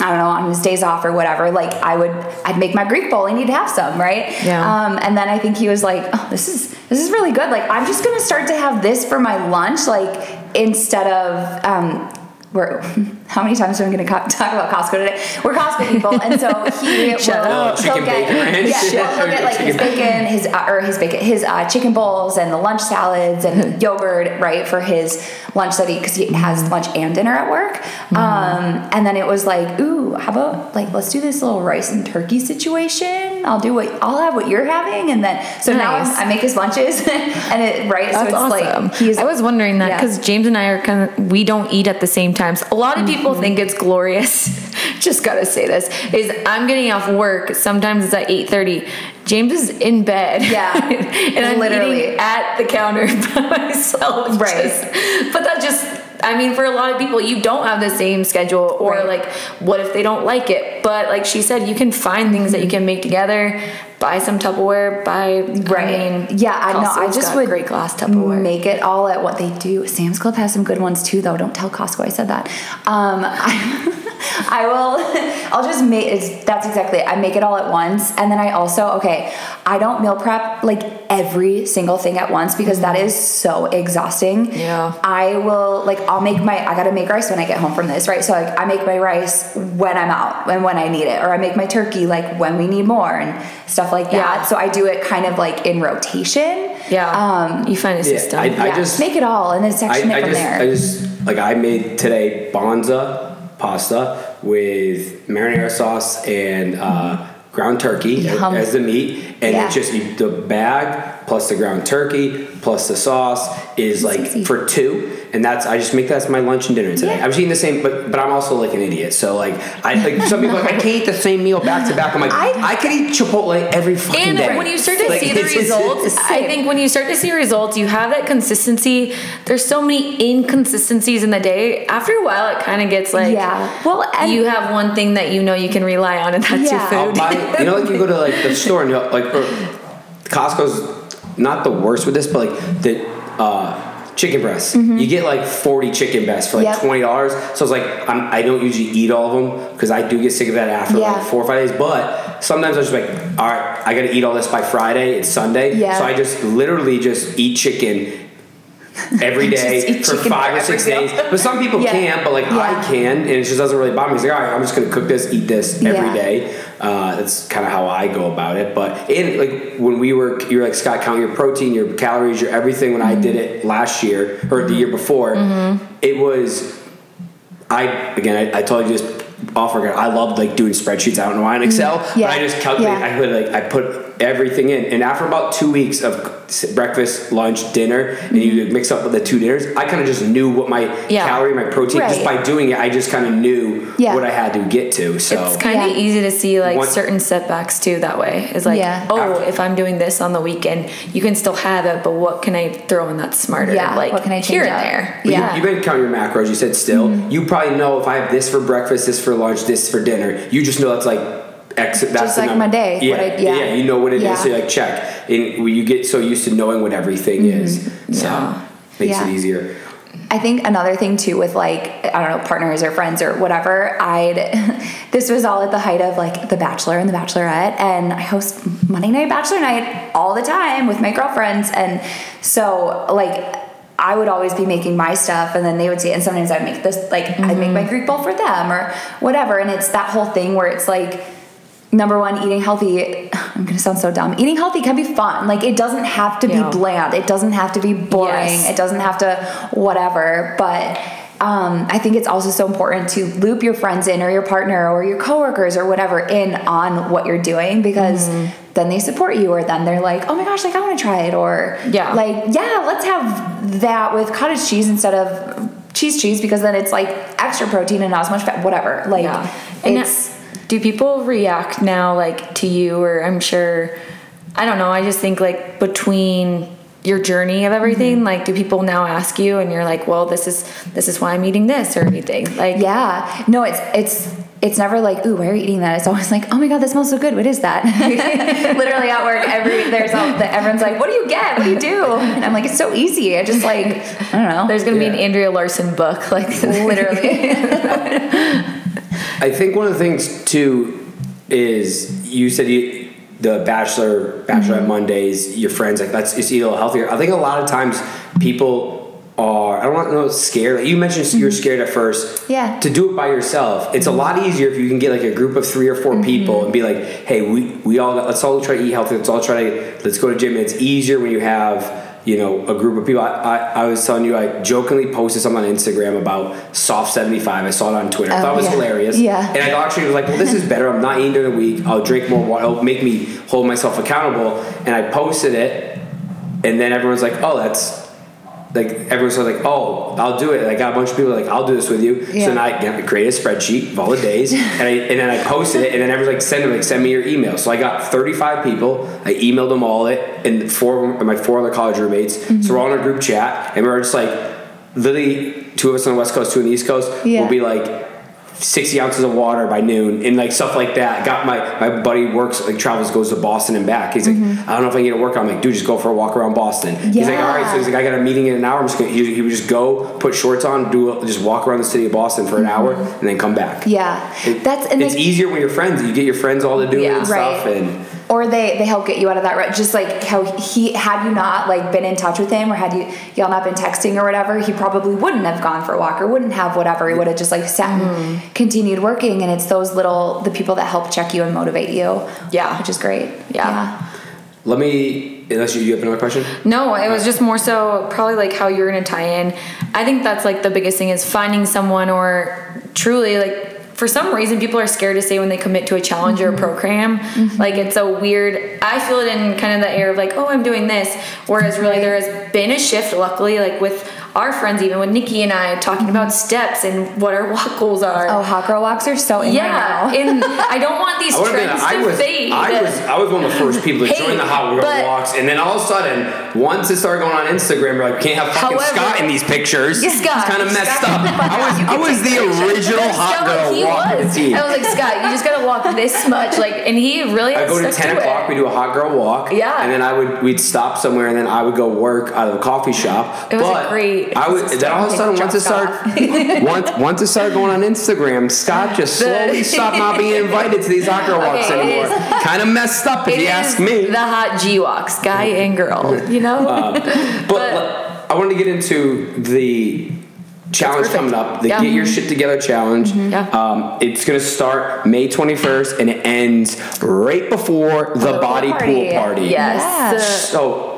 D: I don't know, on his days off or whatever, like I would, I'd make my Greek bowl. I need to have some, right?
C: Yeah.
D: Um, and then I think he was like, oh, this is this is really good. Like I'm just gonna start to have this for my lunch, like instead of um, we're <laughs> how many times am I going to co- talk about Costco today? We're Costco people, and so he <laughs> will he'll get yeah, well, he'll get like his bacon, his uh, or his bacon, his uh, chicken bowls, and the lunch salads and <laughs> yogurt, right, for his lunch that he because he has lunch and dinner at work. Um, and then it was like, ooh, how about like let's do this little rice and turkey situation. I'll do what I'll have what you're having, and then so now I'm, I make his lunches, <laughs> and it right. so
C: That's
D: it's
C: awesome.
D: like he's
C: I was wondering that
D: Yeah.
C: because James and I are kind of we don't eat at the same times. A lot of people
D: Mm-hmm.
C: think it's glorious. <laughs> Just gotta say this is I'm getting off work. Sometimes it's at eight thirty. James is in bed.
D: Yeah. <laughs>
C: and I'm
D: Literally.
C: eating at the counter by myself.
D: Right.
C: just- but that just. I mean, for a lot of people, you don't have the same schedule, or
D: Right.
C: like, what if they don't like it? But like she said, you can find things that you can make together. Buy some Tupperware. Buy
D: Right.
C: I mean,
D: yeah, I know. I just would
C: great glass Tupperware.
D: make it all at what they do. Sam's Club has some good ones too, though. Don't tell Costco I said that. Um, <laughs> I, <laughs> I will. <laughs> I'll just make. It's, that's exactly. It. I make it all at once, and then I also okay. I don't meal prep like every single thing at once because that is so exhausting.
C: Yeah.
D: I will like. I'll make my. I gotta make rice when I get home from this, right? So like, I make my rice when I'm out and when I need it, or I make my turkey like when we need more and stuff like that.
C: Yeah.
D: So I do it kind of like in rotation.
C: Yeah.
D: Um,
C: you find a
B: Yeah,
C: system.
B: I-
D: yeah,
B: just-
D: make it all and then
B: I,
D: section
B: I
D: it from
B: just,
D: there.
B: I just like I made today Banza pasta with marinara sauce and uh, ground turkey
D: Yum.
B: as the meat, and
D: Yeah.
B: it's just the bag plus the ground turkey plus the sauce is like
D: easy.
B: for two, and that's I just make that as my lunch and dinner today.
D: Yeah.
B: I was eating the same, but but I'm also like an idiot, so like I like some people are like I can't eat the same meal back to back. I'm like I,
D: I-
B: could eat Chipotle every fucking
C: and
B: day.
C: when you start to
B: Like,
C: see the
B: it's- it's-
C: results,
B: it's-
C: I think when you start to see results, you have that consistency. There's so many inconsistencies in the day. After a while, it kind of gets like,
D: Yeah. Well, and-
C: you have one thing that you know you can rely on, and that's
D: Yeah.
C: Your food.
B: Oh, buy, you know, like you go to like the store and you'll, like or Costco's not the worst with this, but like the uh, chicken breasts, you get like forty chicken breasts for like
D: Mm-hmm. Yep.
B: twenty dollars. So it's like I'm, I don't usually eat all of them because I do get sick of that after
D: Yeah.
B: like four or five days. But sometimes I'm just like, all right, I got to eat all this by Friday. It's Sunday,
D: Yeah.
B: so I just literally just eat chicken. Every <laughs> day for five or six
D: every
B: days, but some people
D: Yeah.
B: can't. But like I can, and it just doesn't really bother me. It's like, all right, I'm just gonna cook this, eat this every
D: Yeah.
B: day. Uh, that's kind of how I go about it. But in like when we were, you're like Scott, count your protein, your calories, your everything. When I did it last year or the year before, it was. I again, I, I told you this off record. I loved like doing spreadsheets. I don't know why in Excel,
D: Yeah.
B: but I just calculate.
D: Yeah.
B: I put like I put everything in, and after about two weeks of breakfast, lunch, dinner, and you mix up with the two dinners, I kind of just knew what my
C: Yeah.
B: calorie, my protein. Just by doing it, I just kind of knew
D: Yeah.
B: what I had to get to. So
C: It's kind of
D: Yeah.
C: easy to see like
B: One-
C: certain setbacks too that way. It's like,
D: Yeah.
C: oh, if I'm doing this on the weekend, you can still have it, but what can I throw in that's smarter?
D: Yeah,
C: like
D: what can I
C: here
D: change
C: and
D: up?
C: there.
B: But
D: Yeah. Mm-hmm.
B: You, you've been counting your macros. You said still. You probably know if I have this for breakfast, this for lunch, this for dinner. You just know that's like X. That's
D: Just like my day,
B: Yeah,
D: what I- yeah.
B: You know what it is.
D: Yeah.
B: So you like check, and you get so used to knowing what everything is, so
C: Yeah.
B: makes
D: Mm-hmm. Yeah.
B: it easier.
D: I think another thing too with like I don't know partners or friends or whatever. I'd <laughs> this was all at the height of like The Bachelor and The Bachelorette, and I host Monday Night Bachelor Night all the time with my girlfriends, and so like. I would always be making my stuff, and then they would see it. And sometimes I'd make this, like, I'd make my Greek bowl for them or whatever. And it's that whole thing where it's like, number one, eating healthy. I'm gonna sound so dumb. Eating healthy can be fun. Like, it doesn't have to
C: Yeah.
D: be bland. It doesn't have to be boring.
C: Yes.
D: It doesn't have to whatever. But um, I think it's also so important to loop your friends in, or your partner, or your coworkers, or whatever in on what you're doing because
C: Mm-hmm.
D: then they support you, or then they're like, oh my gosh, like I want to try it, or
C: Yeah.
D: like yeah, let's have that with cottage cheese instead of cheese cheese because then it's like extra protein and not as much fat. Whatever. Like
C: Yeah.
D: It's.
C: Do people react now like to you or I'm sure I don't know, I just think like between your journey of everything,
D: Mm-hmm.
C: like do people now ask you and you're like, well, this is this is why I'm eating this or anything? Like
D: Yeah. No, it's it's it's never like, ooh, why are you eating that? It's always like, oh my god, that smells so good. What is that? <laughs> Literally at work, every there's all the, everyone's like, what do you get? What do you do? And I'm like, it's so easy. I just like, I don't know.
C: there's gonna be an Andrea Larson book, like <laughs>
D: literally. <laughs>
B: I think one of the things too is you said you the bachelor bachelorette
D: Mm-hmm.
B: Mondays, your friends like that's it's eat a little healthier. I think a lot of times people are I don't want to know scared. Like you mentioned you're scared at first.
D: Mm-hmm. Yeah.
B: To do it by yourself, it's a lot easier if you can get like a group of three or 4
D: Mm-hmm.
B: people and be like, hey, we we all let's all try to eat healthy. Let's all try to let's go to gym. It's easier when you have you know a group of people. I, I, I was telling you I jokingly posted something on Instagram about soft seventy five. I saw it on Twitter. I
D: Oh,
B: thought it oh, was
D: yeah.
B: hilarious.
D: Yeah.
B: And I actually was like, well, this is better. I'm not eating during the week. I'll drink more water. It'll make me hold myself accountable. And I posted it, and then everyone's like, oh, that's like everyone's like, oh, I'll do it. And I got a bunch of people like, I'll do this with you.
D: Yeah.
B: So then I, created a spreadsheet of all the days, <laughs> and I and then I posted it, and then everyone's like, send them like send me your email. So I got 35 people. I emailed them all it, and four of my four other college roommates.
D: Mm-hmm.
B: So we're all in a group chat, and we we're just like, literally two of us on the west coast, two on the east coast.
D: Yeah.
B: We'll be like. 60 ounces of water by noon and like stuff like that. Got my my buddy works like travels goes to Boston and back. He's like, mm-hmm. I don't know if I can get to work. I'm like, dude, just go for a walk around Boston. He's like, all right. So he's like, I got a meeting in an hour. I'm just gonna. He, he would just go, put shorts on, do a, just walk around the city of Boston for an mm-hmm. hour, and then come back.
D: Yeah.
B: It-
D: That's and
B: it's easier when you're friends. You get your friends all to do it
C: Yeah.
B: and stuff, and
D: or they they help get you out of that rut just like how he had you not like been in touch with him or had you y'all not been texting or whatever he probably wouldn't have gone for a walk or wouldn't have whatever he would have just like sat
C: Mm-hmm.
D: and continued working and it's those little the people that help check you and motivate you
C: Yeah.
D: which is great
C: Yeah.
B: let me. Unless you, you have another question.
C: No, it was just more so probably like how you're gonna tie in. I think that's like the biggest thing is finding someone or truly like for some reason people are scared to say when they commit to a challenge or a mm-hmm. program. Mm-hmm. Like it's a weird I feel it in kind of the air of like, oh I'm doing this. Whereas really there has been a shift luckily, like with our friends, even with Nikki and I talking about steps and what our walk goals are.
D: oh hot girl walks are so in
C: yeah,
D: right now
C: and I don't want these
B: I would've been-
C: trends
B: I
C: to
B: was,
C: fade.
B: I was, I was one of the first <laughs> people to
C: Hey,
B: join the hot girl
C: but-
B: walks, and then all of a sudden, once it started going on Instagram, we're like, can't have fucking
C: However-
B: Scott in these pictures.
C: Yeah, Scott.
B: it's kind of messed
C: Scott.
B: up. I was, I was the original hot girl
C: he
B: walk
C: was.
B: team.
C: I was like, Scott, you just gotta walk this much, like, and he really.
B: I
C: has
B: go to ten
C: it.
B: o'clock. We do a hot girl walk.
C: Yeah.
B: And then I would we'd stop somewhere, and then I would go work out of a coffee shop.
C: It was a
B: but
C: great
B: I would. Then all of a sudden, once it
D: Drop
B: started, once once it started going on Instagram, Scott <laughs> just slowly stopped not being invited to these hot girl walks
C: Okay,
B: anymore. Kind of messed up, if
C: It
B: you
C: is
B: ask me.
C: The hot G walks, guy and girl. You know. <laughs>
B: But,
C: But-
B: l- I want to get into the challenge coming up, the
C: Yeah. Mm-hmm.
B: Get Your Shit Together challenge.
C: Yeah.
B: Um, it's going to start May 21st and it ends right before the,
D: the
B: BODI
D: pool
B: pool
D: party.
B: party.
C: yes.
D: Yeah.
B: So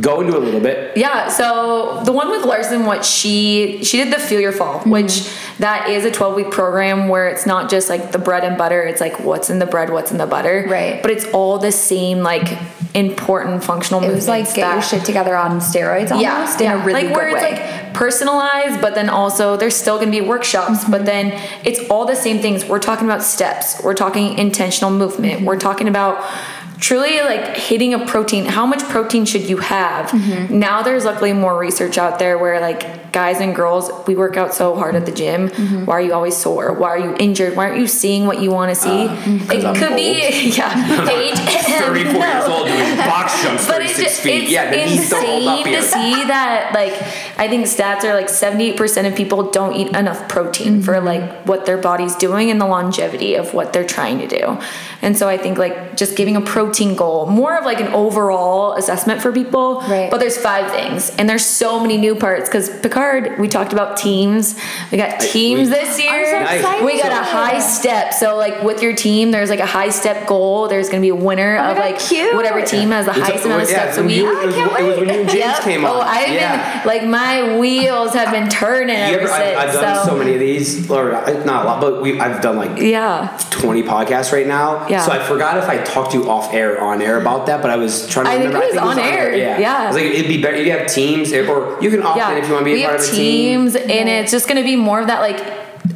B: go into a little bit.
C: Yeah, so the one with Larson, what she she did the Fuel Your Fall,
D: Mm-hmm.
C: which that is a 12 week program where it's not just like the bread and butter, it's like what's in the bread, what's in the butter.
D: Right.
C: But it's all the same like important functional
D: it was like get your shit together on steroids almost in a really
C: like
D: good
C: where
D: way
C: it's like personalized, but then also there's still gonna be workshops,
D: Mm-hmm.
C: but then it's all the same things. We're talking about steps, we're talking intentional movement,
D: Mm-hmm.
C: we're talking about truly like hitting a protein. How much protein should you have?
D: Mm-hmm.
C: Now there's luckily more research out there where like guys and girls, we work out so hard at the gym.
D: Mm-hmm.
C: Why are you always sore? Why are you injured? Why aren't you seeing what you want to see?
B: Uh, 'cause
C: it
B: I'm
C: could be <laughs> yeah, <laughs> age <laughs>
B: 34
C: No.
B: years old doing box jumps
C: But
B: 36
C: it's,
B: feet. yeah, the knees don't hold up
C: insane
B: here.
C: to see that. Like, I think stats are like 78% of people don't eat enough protein for
D: Mm-hmm.
C: like what their body's doing and the longevity of what they're trying to do. And so I think like just giving a protein goal, more of like an overall assessment for people.
D: Right.
C: But there's five things, and there's so many new parts because Picard, we talked about teams. We got teams
B: we-
C: this year.
D: so excited.
C: We got a high step. So like with your team, there's like a high step goal. There's gonna be a winner
D: Oh
C: of
D: God,
C: like
D: cute.
C: whatever team has the
B: It's-
C: highest amount of
B: yeah,
C: steps a
B: when
C: week.
B: it, was,
D: I can't
B: it was when you and James
C: Yep.
B: came on.
C: Oh, I've
B: yeah.
C: been like my wheels have been turning ever
B: ever,
C: since.
B: I've, I've done so,
C: so
B: many of these, or not a lot, but we, I've done like
C: yeah.
B: 20 podcasts right now.
C: Yeah.
B: So I forgot if I talked to you off air on air about that, but I was trying to
C: I think
B: remember.
C: it was on air.
B: Yeah.
C: Yeah.
B: I was like, it'd be better. You have teams, or you can opt
C: Yeah,
B: in if you want to be
C: we
B: a part
C: have
B: of a team.
C: teams, and it's just gonna be more of that like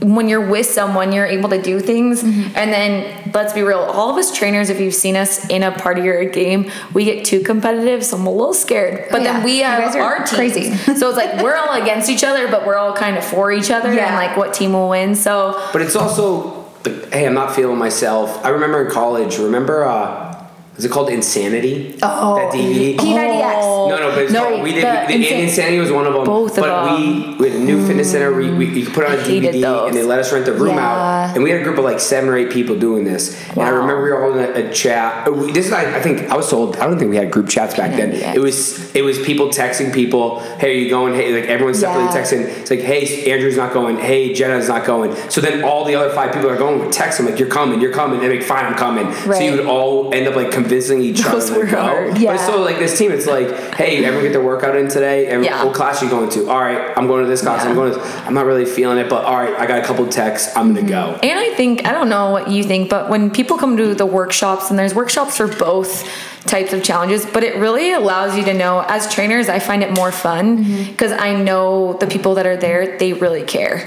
C: when you're with someone, you're able to do things.
D: Mm-hmm.
C: And then let's be real, all of us trainers, if you've seen us in a party or a game, we get too competitive, so I'm a little scared. But
D: Oh, yeah.
C: then we have
D: guys are
C: our teams.
D: crazy. <laughs>
C: so it's like we're all against each other, but we're all kind of for each other
D: Yeah.
C: and like what team will win. So
B: But it's also, like, hey, I'm not feeling myself. I remember in college, remember uh, is it called Insanity?
D: Oh.
B: that DVD.
D: P90X.
C: Oh.
B: No, no, but it's
C: No,
B: we did.
C: the
B: the,
C: Insan-
B: Insanity was one of them.
C: Both of
B: but we with a new fitness center, we, we you could put on a DVD, and they let us rent the room
D: Yeah.
B: out, and we had a group of like seven or eight people doing this. And I remember we were holding a, a chat. uh, This is I, I think I was told. I don't think we had group chats back then.
C: P90X.
B: It was it was people texting people. Hey, are you going? Hey, like everyone's separately
D: Yeah.
B: texting. It's like, hey, Andrew's not going. Hey, Jenna's not going. So then all the other five people are going. Text them like, you're coming, you're coming. And they're like, fine, I'm coming. So you would all end up like convincing each
C: Those
B: other
C: were
B: go.
C: hard.
B: But
D: Yeah.
B: still like this team. It's like, hey, everyone get their workout in today. And
C: Yeah.
B: what class are you going to? All right, I'm going to this class.
C: Yeah.
B: I'm going to. I'm not really feeling it, but all right, I got a couple texts. I'm gonna go.
C: And I think, I don't know what you think, but when people come to the workshops, and there's workshops for both types of challenges, but it really allows you to know, as trainers, I find it more fun because I know the people that are there, they really care.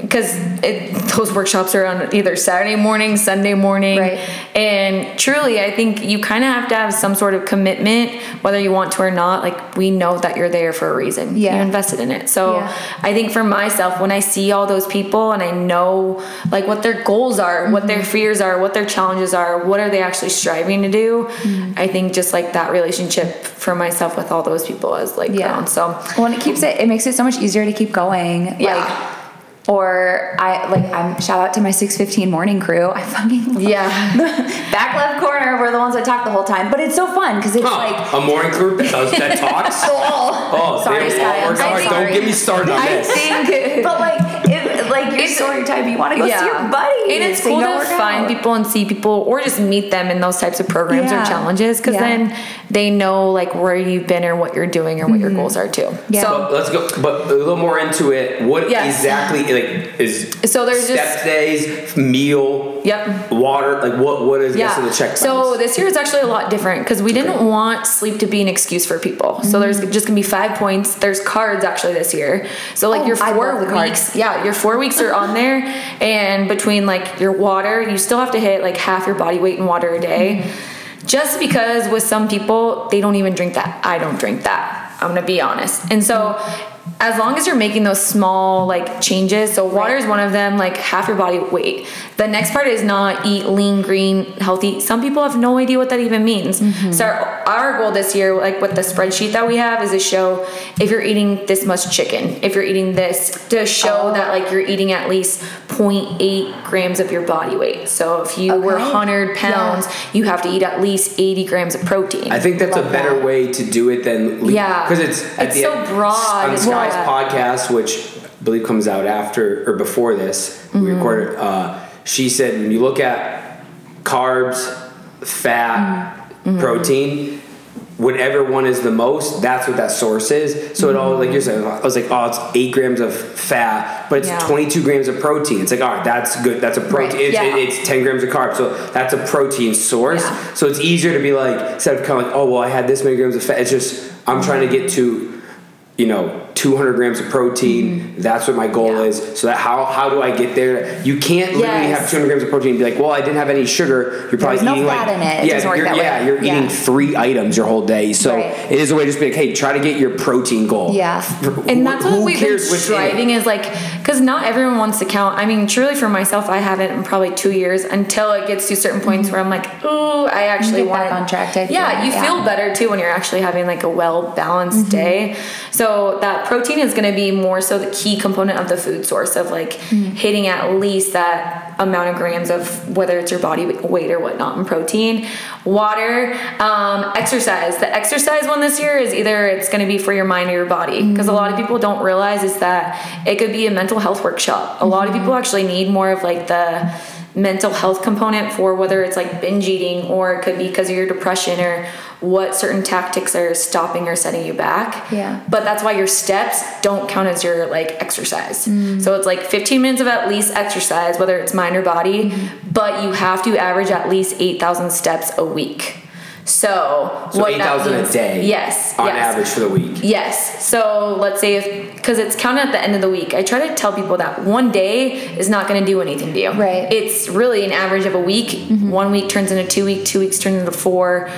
C: Because those workshops are on either Saturday morning, Sunday morning.
D: Right.
C: And truly, I think you kind of have to have some sort of commitment, whether you want to or not. Like, we know that you're there for a reason.
D: Yeah.
C: You invested in it. So
D: Yeah.
C: I think for myself, when I see all those people and I know like what their goals are, what
D: Mm-hmm.
C: their fears are, what their challenges are, what are they actually striving to do,
D: Mm-hmm.
C: I think just like that relationship for myself with all those people has like
D: Yeah.
C: grown. So
D: Well, and it keeps it. It makes it so much easier to keep going.
C: Yeah.
D: Like, or I like. I'm shout out to my 6:15 morning crew. I fucking love
C: Yeah.
D: the <laughs> back left corner. We're the ones that talk the whole time, but it's so fun because it's
B: Huh,
D: like.
B: a morning crew that does that <laughs> talks.
D: Oh,
B: Oh,
D: sorry,
B: they
D: Sky.
B: all
D: I'm
B: work
D: sorry.
B: Don't get me started on
D: I
B: this.
D: think, but like, if, like your
C: It's-
D: story time, you want to go see your buddy,
C: And it's cool to find
D: out.
C: people and see people or just meet them in those types of programs
D: Yeah.
C: or challenges because
D: Yeah.
C: then they know like where you've been or what you're doing or what your goals are too.
D: Mm-hmm. Yeah.
C: So
B: But let's go. But a little more into it. What
C: Yes.
B: exactly like is
C: So there's
B: step
C: just-
B: days, meal,
C: Yep.
B: water. Like what? What is this the check?
C: So this year is actually a lot different because we didn't want sleep to be an excuse for people. So there's
D: Mm-hmm.
C: just gonna be five points. There's cards actually this year. So like
D: Oh,
C: your four
D: love cards.
C: weeks, yeah, your four weeks are on there, and between like your water, you still have to hit like half your body weight in water a day.
D: Mm-hmm.
C: Just because with some people they don't even drink that. I don't drink that. I'm gonna be honest. And so as long as you're making those small like changes, so water is one of them, like half your body weight. The next part is not eat lean, green, healthy. Some people have no idea what that even means. Mm-hmm. So our, our goal this year, like with the spreadsheet that we have, is to show if you're eating this much chicken, if you're eating this, to show
D: Oh.
C: that like you're eating at least 0.8 grams of your body weight. So if you were
D: Okay.
C: 100
D: Yeah.
C: pounds, you have to eat at least 80 grams of protein.
B: I think that's a better
D: that.
B: way to do it than
C: Yeah.
B: because it's at
C: It's
B: the
C: so
B: end-
C: broad
B: Sky's
C: well.
B: podcast, which I believe comes out after or before this. We
C: Mm-hmm.
B: recorded. Uh, she said when you look at carbs, fat,
C: Mm-hmm.
B: protein. Whatever one is the most, that's what that source is. So it all like you're saying, I was like, oh, it's eight grams of fat, but it's
C: Yeah.
B: 22 grams of protein. It's like, all right, that's good. That's a protein.
D: Right,
B: It's,
C: yeah.
B: it's 10 grams of carbs, so that's a protein source.
C: Yeah.
B: So it's easier to be like instead of kind of like, oh well, I had this many grams of fat. It's just I'm trying to get to, you know, 200 grams of protein. That's what my goal
C: Mm-hmm. Yeah.
B: is. So that how how do I get there? You can't literally
C: Yes.
B: have 200 grams of protein and be like, well, I didn't have any sugar. You're probably
D: There's no
B: eating
D: fat
B: like
D: in it. It
B: yeah,
D: work
B: you're,
D: that way.
B: yeah, you're
D: Yeah.
B: eating three items your whole day. So
D: Right.
B: it is a way to just be like, hey, try to get your protein goal.
D: Yeah.
C: and that's what
B: Who
C: we've been
B: cares what's in it?
C: striving is like because not everyone wants to count i mean truly for myself i haven't in probably two years until it gets to certain points where i'm like ooh i actually
D: get
C: want
D: back on track
C: yeah you
D: yeah.
C: feel better too when you're actually having like a well balanced
D: Mm-hmm.
C: day so that protein is going to be more so the key component of the food source of like
D: Mm-hmm.
C: hitting at least that amount of grams of whether it's your body weight or whatnot in protein. Water um, exercise. The exercise one this year is either it's going to be for your mind or your body. Because a lot of people don't realize is that it could be a mental health workshop. A lot of people actually need more of like the mental health component for whether it's like binge eating or it could be because of your depression or what certain tactics are stopping or setting you back.
D: Yeah.
C: but that's why your steps don't count as your like exercise. Mm. So it's like 15 minutes of at least exercise whether it's mind or body mm-hmm. but you have to average at least 8000 steps a week so,
B: So
C: what that
B: 8,000 a day.
C: yes
B: On
C: yes.
B: average for the week.
C: Yes. So let's say if because it's counted at the end of the week, I try to tell people that one day is not going to do anything to you.
D: Right.
C: It's really an average of a week. Mm-hmm. One week turns into two week. Two weeks turn into four.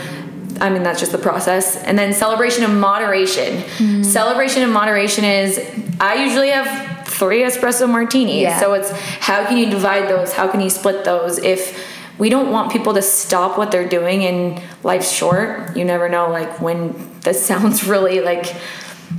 C: I mean that's just the process. And then celebration and moderation. Mm-hmm. Celebration and moderation is I usually have three espresso martinis.
D: Yeah.
C: So it's how can you divide those? How can you split those? If we don't want people to stop what they're doing and life's short. You never know like when this <laughs> sounds really like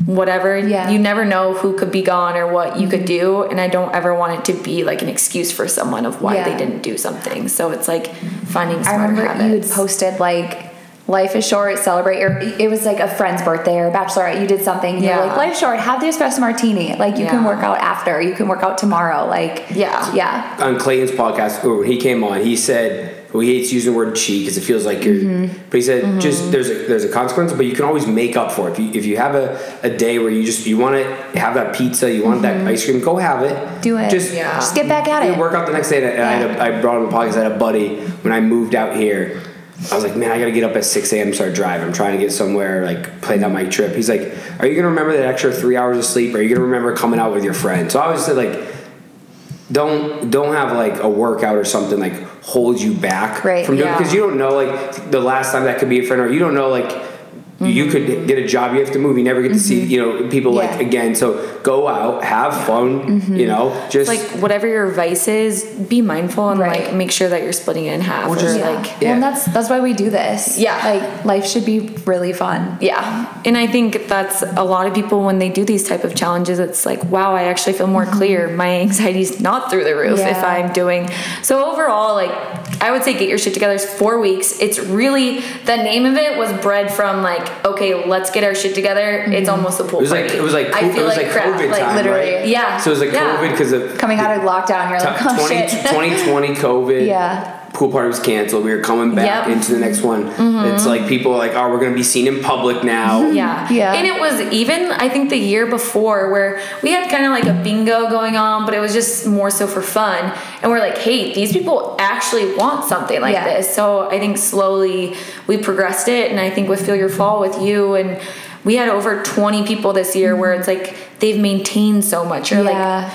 C: whatever.
D: Yeah.
C: You never know who could be gone or what you could do. And I don't ever want it to be like an excuse for someone of why
D: Yeah.
C: they didn't do something. So it's like finding
D: I remember you had posted like life is short, celebrate your it was like a friend's birthday or a bachelorette, you did something, and
C: Yeah.
D: you're like, life's short, have the espresso martini. Like you can work out after, you can work out tomorrow. Like
C: Yeah.
D: Yeah.
B: on Clayton's podcast, or when he came on, he said well, he hates using the word cheat because it feels like you're.
D: Mm-hmm.
B: But he said just there's a there's a consequence, but you can always make up for it. If you if you have a, a day where you just you want to have that pizza, you want that ice cream, go have it.
D: Mm-hmm. Do it.
B: Just
C: Yeah.
D: Just get back at
B: you
D: it.
B: work out the next day. And I, had a, I brought him a podcast. I had a buddy when I moved out here. I was like, man, I gotta get up at 6 a.m. start driving. I'm trying to get somewhere, like plan out my trip. He's like, are you gonna remember that extra three hours of sleep? Are you gonna remember coming out with your friend? So I said like, don't don't have like a workout or something like hold you back
D: Right,
B: from doing
C: yeah.
B: because you don't know like the last time that could be a friend or you don't know like you could get a job you have to move you never get to see you know people like
D: Mm-hmm.
B: Again so go out have fun you know just
C: like whatever your vice is, be mindful and
D: Right.
C: like make sure that you're splitting it in half.
B: Or
C: Or,
B: just-
D: Yeah.
C: like
D: Well, and that's that's why we do this.
C: Yeah.
D: Like life should be really fun.
C: Yeah. And I think that's a lot of people when they do these type of challenges, it's like, wow, I actually feel more clear. My anxiety's not through the roof if
D: Mm-hmm.
C: I'm doing. So overall, like I would say get your shit together is four weeks. It's really the name of it was bred from like, okay, let's get our shit together. It's mm-hmm. almost a pool
B: it was like it was like
C: I
B: it was
C: like,
B: like,
C: crap.
B: COVID
C: like
B: time
D: literally.
B: right
C: Yeah.
B: so it was like
C: Yeah.
B: COVID because of
D: Coming out of lockdown, you're like, oh
B: 20,
D: shit.
B: 2020 <laughs> COVID
D: Yeah.
B: Pool party was canceled we were coming back
C: Yep. Mm-hmm.
B: into the next one it's like people are like oh we're gonna be seen in public now
C: Yeah.
D: Yeah.
C: And it was even, I think, the year before where we had kind of like a bingo going on, but it was just more so for fun. And we're like, hey, these people actually want something like
D: Yeah.
C: this. So I think slowly we progressed it. And I think with Fuel Your Fall with you, and we had over 20 people this year where it's like they've maintained so much. Or
D: Yeah.
C: like,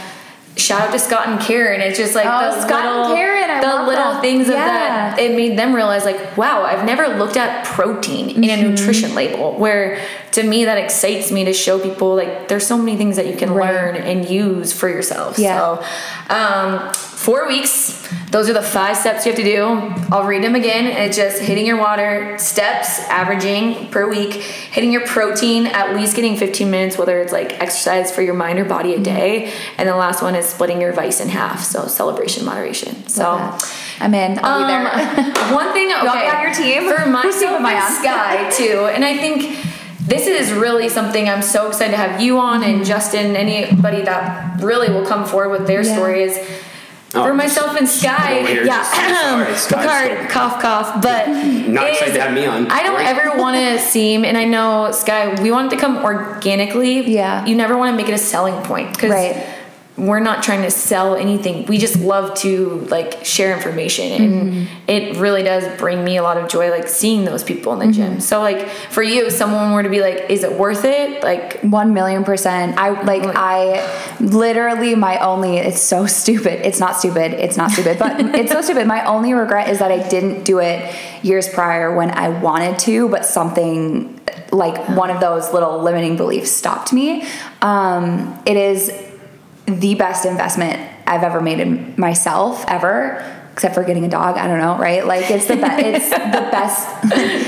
C: Shout out to Scott and Karen. It's just like
D: Oh,
C: the
D: Scott and
C: little,
D: Karen, I
C: the little
D: that.
C: things of that. It made them realize, like, wow, I've never looked at protein in
D: Mm-hmm.
C: a nutrition label. Where to me, that excites me to show people like there's so many things that you can
D: Right.
C: learn and use for yourself.
D: Yeah.
C: So, um, four weeks. Those are the five steps you have to do. I'll read them again. It's just hitting your water steps, averaging per week, hitting your protein, at least getting 15 minutes, whether it's like exercise for your mind or body
D: Mm-hmm.
C: a day. And the last one is splitting your vice in half. So celebration, moderation. So.
D: I'm in. I'll be there.
C: Um, <laughs> one thing, okay,
D: want me on your team?
C: for myself
D: am I
C: and
D: on?
C: Sky <laughs> too, and I think this is really something I'm so excited to have you on and Justin, anybody that really will come forward with their
D: Yeah.
C: story is.
B: Oh,
C: for myself and Sky,
B: over
C: yeah,
B: just- sorry, <laughs>
C: Picard,
B: so-
C: cough, cough, but
B: Not excited to have me on.
C: I don't ever want to <laughs> seem, and I know Sky, we want it to come organically.
D: Yeah.
C: You never want to make it a selling point because
D: Right.
C: We're not trying to sell anything. We just love to like share information, and
D: Mm-hmm.
C: it really does bring me a lot of joy, like seeing those people in the
D: Mm-hmm.
C: gym. So, like for you, if someone were to be like, "Is it worth it?" Like,
D: One million percent. I like I literally my only it's so stupid. It's not stupid. It's not stupid, but <laughs> it's so stupid. My only regret is that I didn't do it years prior when I wanted to, but something like one of those little limiting beliefs stopped me. Um, it is the best investment I've ever made in myself ever. Except for getting a dog, I don't know, right? Like it's the best. It's <laughs> the best. <laughs>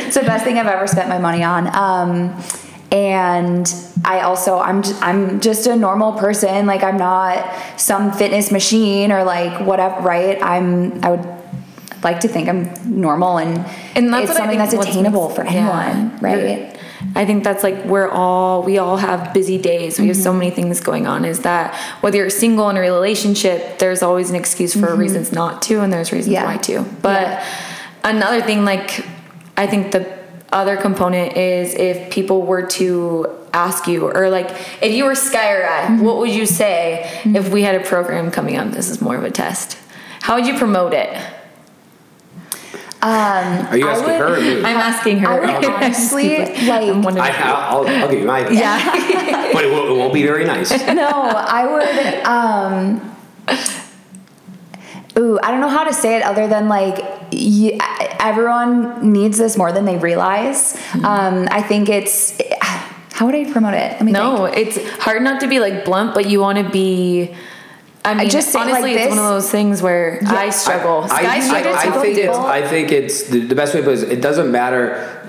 D: it's the best thing I've ever spent my money on. Um, and I also I'm just, I'm just a normal person. Like I'm not some fitness machine or like whatever. Right? I'm I would like to think I'm normal and
C: and that's
D: it's something that's attainable
C: makes-
D: for
C: yeah.
D: anyone. Right?
C: I think that's like we're all we all have busy days. We have
D: Mm-hmm.
C: so many things going on. Is that whether you're single in a relationship, there's always an excuse for reasons not to, and there's reasons
D: Mm-hmm. Yeah.
C: why to. But
D: Yeah.
C: another thing, like I think the other component is if people were to ask you, or like if you were Sky or I,
D: Mm-hmm.
C: what would you say if we had a program coming up? This is more of a test. How would you promote it?
B: Are you asking
D: would-
B: her or
C: I'm asking her.
D: I would <laughs> honestly like
B: I, I'll, I'll give you my
C: yeah. <laughs>
B: but it, will, it won't be very nice
D: no, I would. Um, ooh, I don't know how to say it other than like y- everyone needs this more than they realize.
C: Mm-hmm.
D: Um, I think it's. How would I promote it? Let me
C: No, it's hard not to be like blunt, but you want to be I mean,
D: just it like
C: honestly, it's one of those things where I struggle.
B: I, I,
C: struggles
B: I, think it's. I think it's the, the best way to put it is it doesn't matter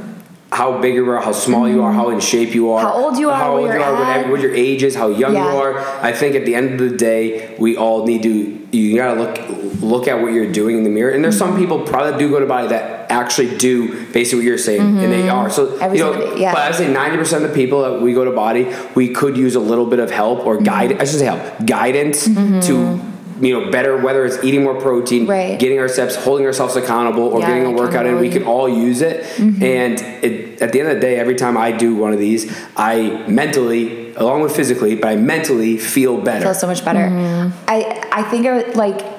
B: how big you are, how small you are, how in shape you are,
D: How old you are,
B: how old you
D: you're
B: whatever, what your age is, how young
D: Yeah.
B: you are. I think at the end of the day, we all need to. You gotta look look at what you're doing in the mirror. And there's
D: Mm-hmm.
B: some people probably do go to BODI that actually do basically what you're saying, and
D: Mm-hmm.
B: they are. So
D: Every
B: you know,
D: day, yeah.
B: but I say 90 percent of the people that we go to BODI, we could use a little bit of help or guide.
D: Mm-hmm.
B: I should say help, guidance to. You know, better whether it's eating more protein,
D: Right.
B: getting our steps, holding ourselves accountable, or
C: Yeah,
B: getting a workout in. We can all use it.
D: Mm-hmm.
B: And it, at the end of the day, every time I do one of these, I mentally, along with physically, but I mentally feel better.
D: I feel so much better.
C: Mm-hmm.
D: I I think I would like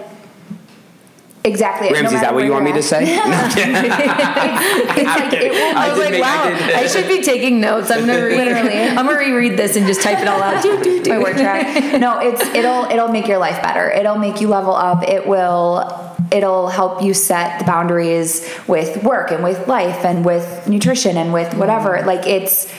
D: exactly. no
B: is that
D: matter
B: what you want me to say? <laughs> No, I'm <laughs> kidding.
D: at. It's like it will.
C: I was like,
B: make-
C: wow,
B: did-
C: I, should be taking notes. I'm gonna <laughs> read,
D: Literally.
C: I'm gonna reread this and just type it all out. Do, do, do.
D: my word track. No, it's it'll it'll make your life better. It'll make you level up. It will it'll help you set the boundaries with work and with life and with nutrition and with whatever. Mm-hmm. Like it's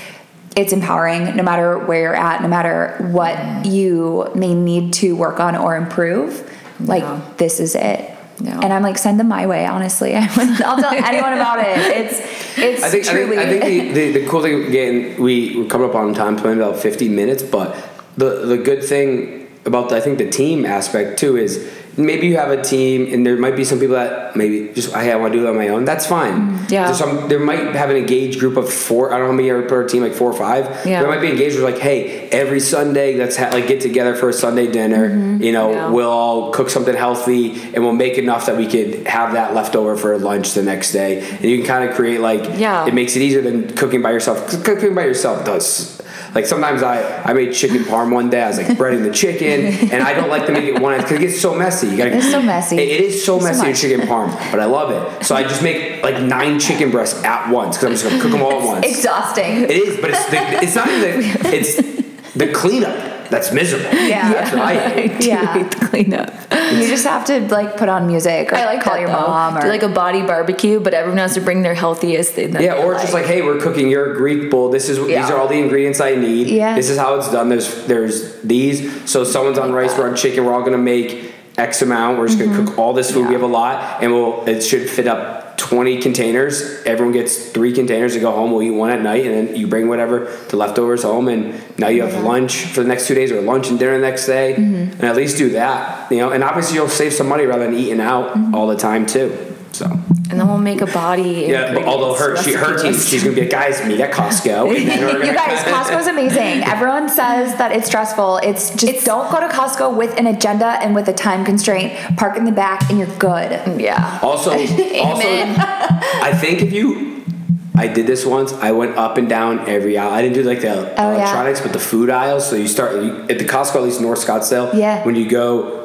D: it's empowering no matter where you're at, no matter what mm-hmm. you may need to work on or improve. Like
C: Yeah.
D: this is it.
C: Yeah.
D: And I'm like, send them my way, honestly. I <laughs> would, I'll tell anyone about it. It's it's
B: I think, I
D: truly
B: think, I think the, the, the cool thing, again, we, we're coming up on time, probably about 50 minutes, but the, the good thing about, the, I think, the team aspect too is maybe you have a team and there might be some people that maybe just, hey, I want to do it on my own. That's fine. Mm-hmm.
C: Yeah.
B: There's some, there might have an engaged group of four, I don't know how many are per team, like four or five.
C: Yeah.
B: There might be engaged with like, hey, every Sunday, let's ha- like get together for a Sunday dinner. Mm-hmm. You know,
C: Yeah.
B: we'll all cook something healthy and we'll make enough that we could have that left over for lunch the next day. And you can kind of create like,
C: Yeah.
B: it makes it easier than cooking by yourself. Cooking by yourself does. Like sometimes I, I made chicken parm one day. I was like breading the chicken, and I don't like to make it one because it gets so messy. You gotta,
D: It's so messy.
B: It, it is so
D: So
B: messy in chicken parm, but I love it. So I just make like nine chicken breasts at once because I'm just gonna cook them all at once.
D: exhausting.
B: It is, but it's the, it's not even the, it's the cleanup that's miserable.
D: Yeah.
B: that's what I <laughs> hate.
D: Yeah.
C: Hate the cleanup.
D: You just have to like put on music or
C: I like
D: call
C: that,
D: your
C: though.
D: mom or
C: Do like a BODI barbecue, but everyone has to bring their healthiest thing. that
B: Yeah, or it's just like, hey, we're cooking your Greek bowl. This is these are all the ingredients I need.
D: Yeah.
B: This is how it's done. There's there's these. So someone's on rice, we're on chicken. We're all gonna make X amount. We're just gonna mm-hmm. cook all this food. We have a lot, and we'll it should fit up. 20 containers. Everyone gets three containers to go home. We'll eat one at night, and then you bring whatever the leftovers home. And now you have lunch for the next two days, or lunch and dinner the next day. Mm-hmm. And at least do that, you know. And obviously, you'll save some money rather than eating out mm-hmm. all the time too. So
C: and then we'll make a body.
B: yeah, but although her she, her
C: ingredients
B: team,
C: recipe
B: she's gonna be like, guys, meet at Costco. And then we're <laughs>
D: you
B: gonna
D: guys, Costco's amazing. <laughs> Everyone says that it's stressful. It's just don't go to Costco with an agenda and with a time constraint. Park in the back and you're good.
C: Yeah.
B: Also, <laughs> also, I think if you, I did this once. I went up and down every aisle. I didn't do like the
D: Oh, yeah.
B: electronics, but the food aisles. So you start at the Costco, at least North Scottsdale.
D: Yeah.
B: When you go,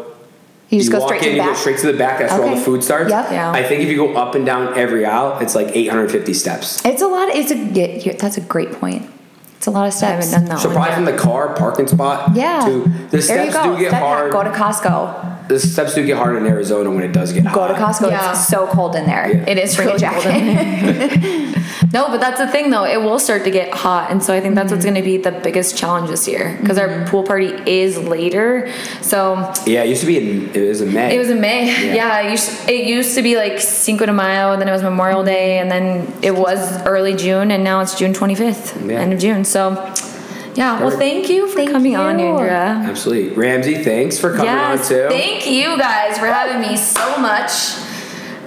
D: You just go
B: walk
D: straight
B: in,
D: to the
B: you
D: back.
B: go straight to the back. That's where all the food starts.
D: Yep.
C: Yeah.
B: I think if you go up and down every aisle, it's like 850 steps.
D: It's a lot. It's a. Yeah, that's a great point. It's a lot of steps.
C: I haven't
D: steps.
C: done that
B: So
C: one.
B: probably from the car parking spot.
D: Yeah.
B: To, the
D: there you go.
B: do get
D: Step
B: hard.
D: Go to Costco.
B: The steps do get hard in Arizona when it does get hot.
D: Go to Costco.
C: Yeah.
D: It's so cold in there.
B: Yeah.
C: It is
D: Bring
C: really cold
D: jacket.
C: in there. <laughs> no, but that's the thing though. It will start to get hot, and so I think that's what's
D: Mm-hmm.
C: going to be the biggest challenge this year because our pool party is later. So
B: Yeah, it used to be in it was in May.
C: it was in May.
B: Yeah.
C: Yeah, it, used, it used to be like Cinco de Mayo, and then it was Memorial Day, and then it was early June, and now it's June 25th,
B: Yeah.
C: end of June. So, yeah. Well,
B: Perfect.
C: thank you for
D: Thank
C: coming on,
D: you.
C: Andrea.
B: Absolutely. Ramsey, thanks for coming
C: Yes,
B: on too.
C: thank you guys for having me so much.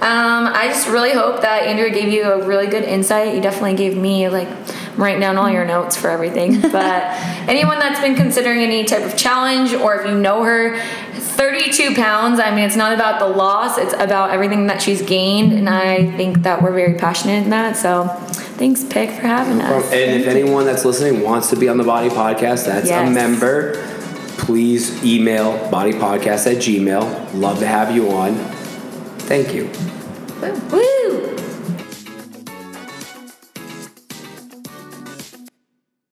C: Um, I just really hope that Andrea gave you a really good insight. You definitely gave me like I'm writing down all your notes for everything. <laughs> But anyone that's been considering any type of challenge, or if you know her, 32 pounds. I mean, it's not about the loss; it's about everything that she's gained, and I think that we're very passionate in that. So, thanks, Pick, for having us.
B: and if anyone that's listening wants to be on the BODI Podcast, that's a member. Please email bodypodcast at gmail. Love to have you on. Thank you.
C: Woo!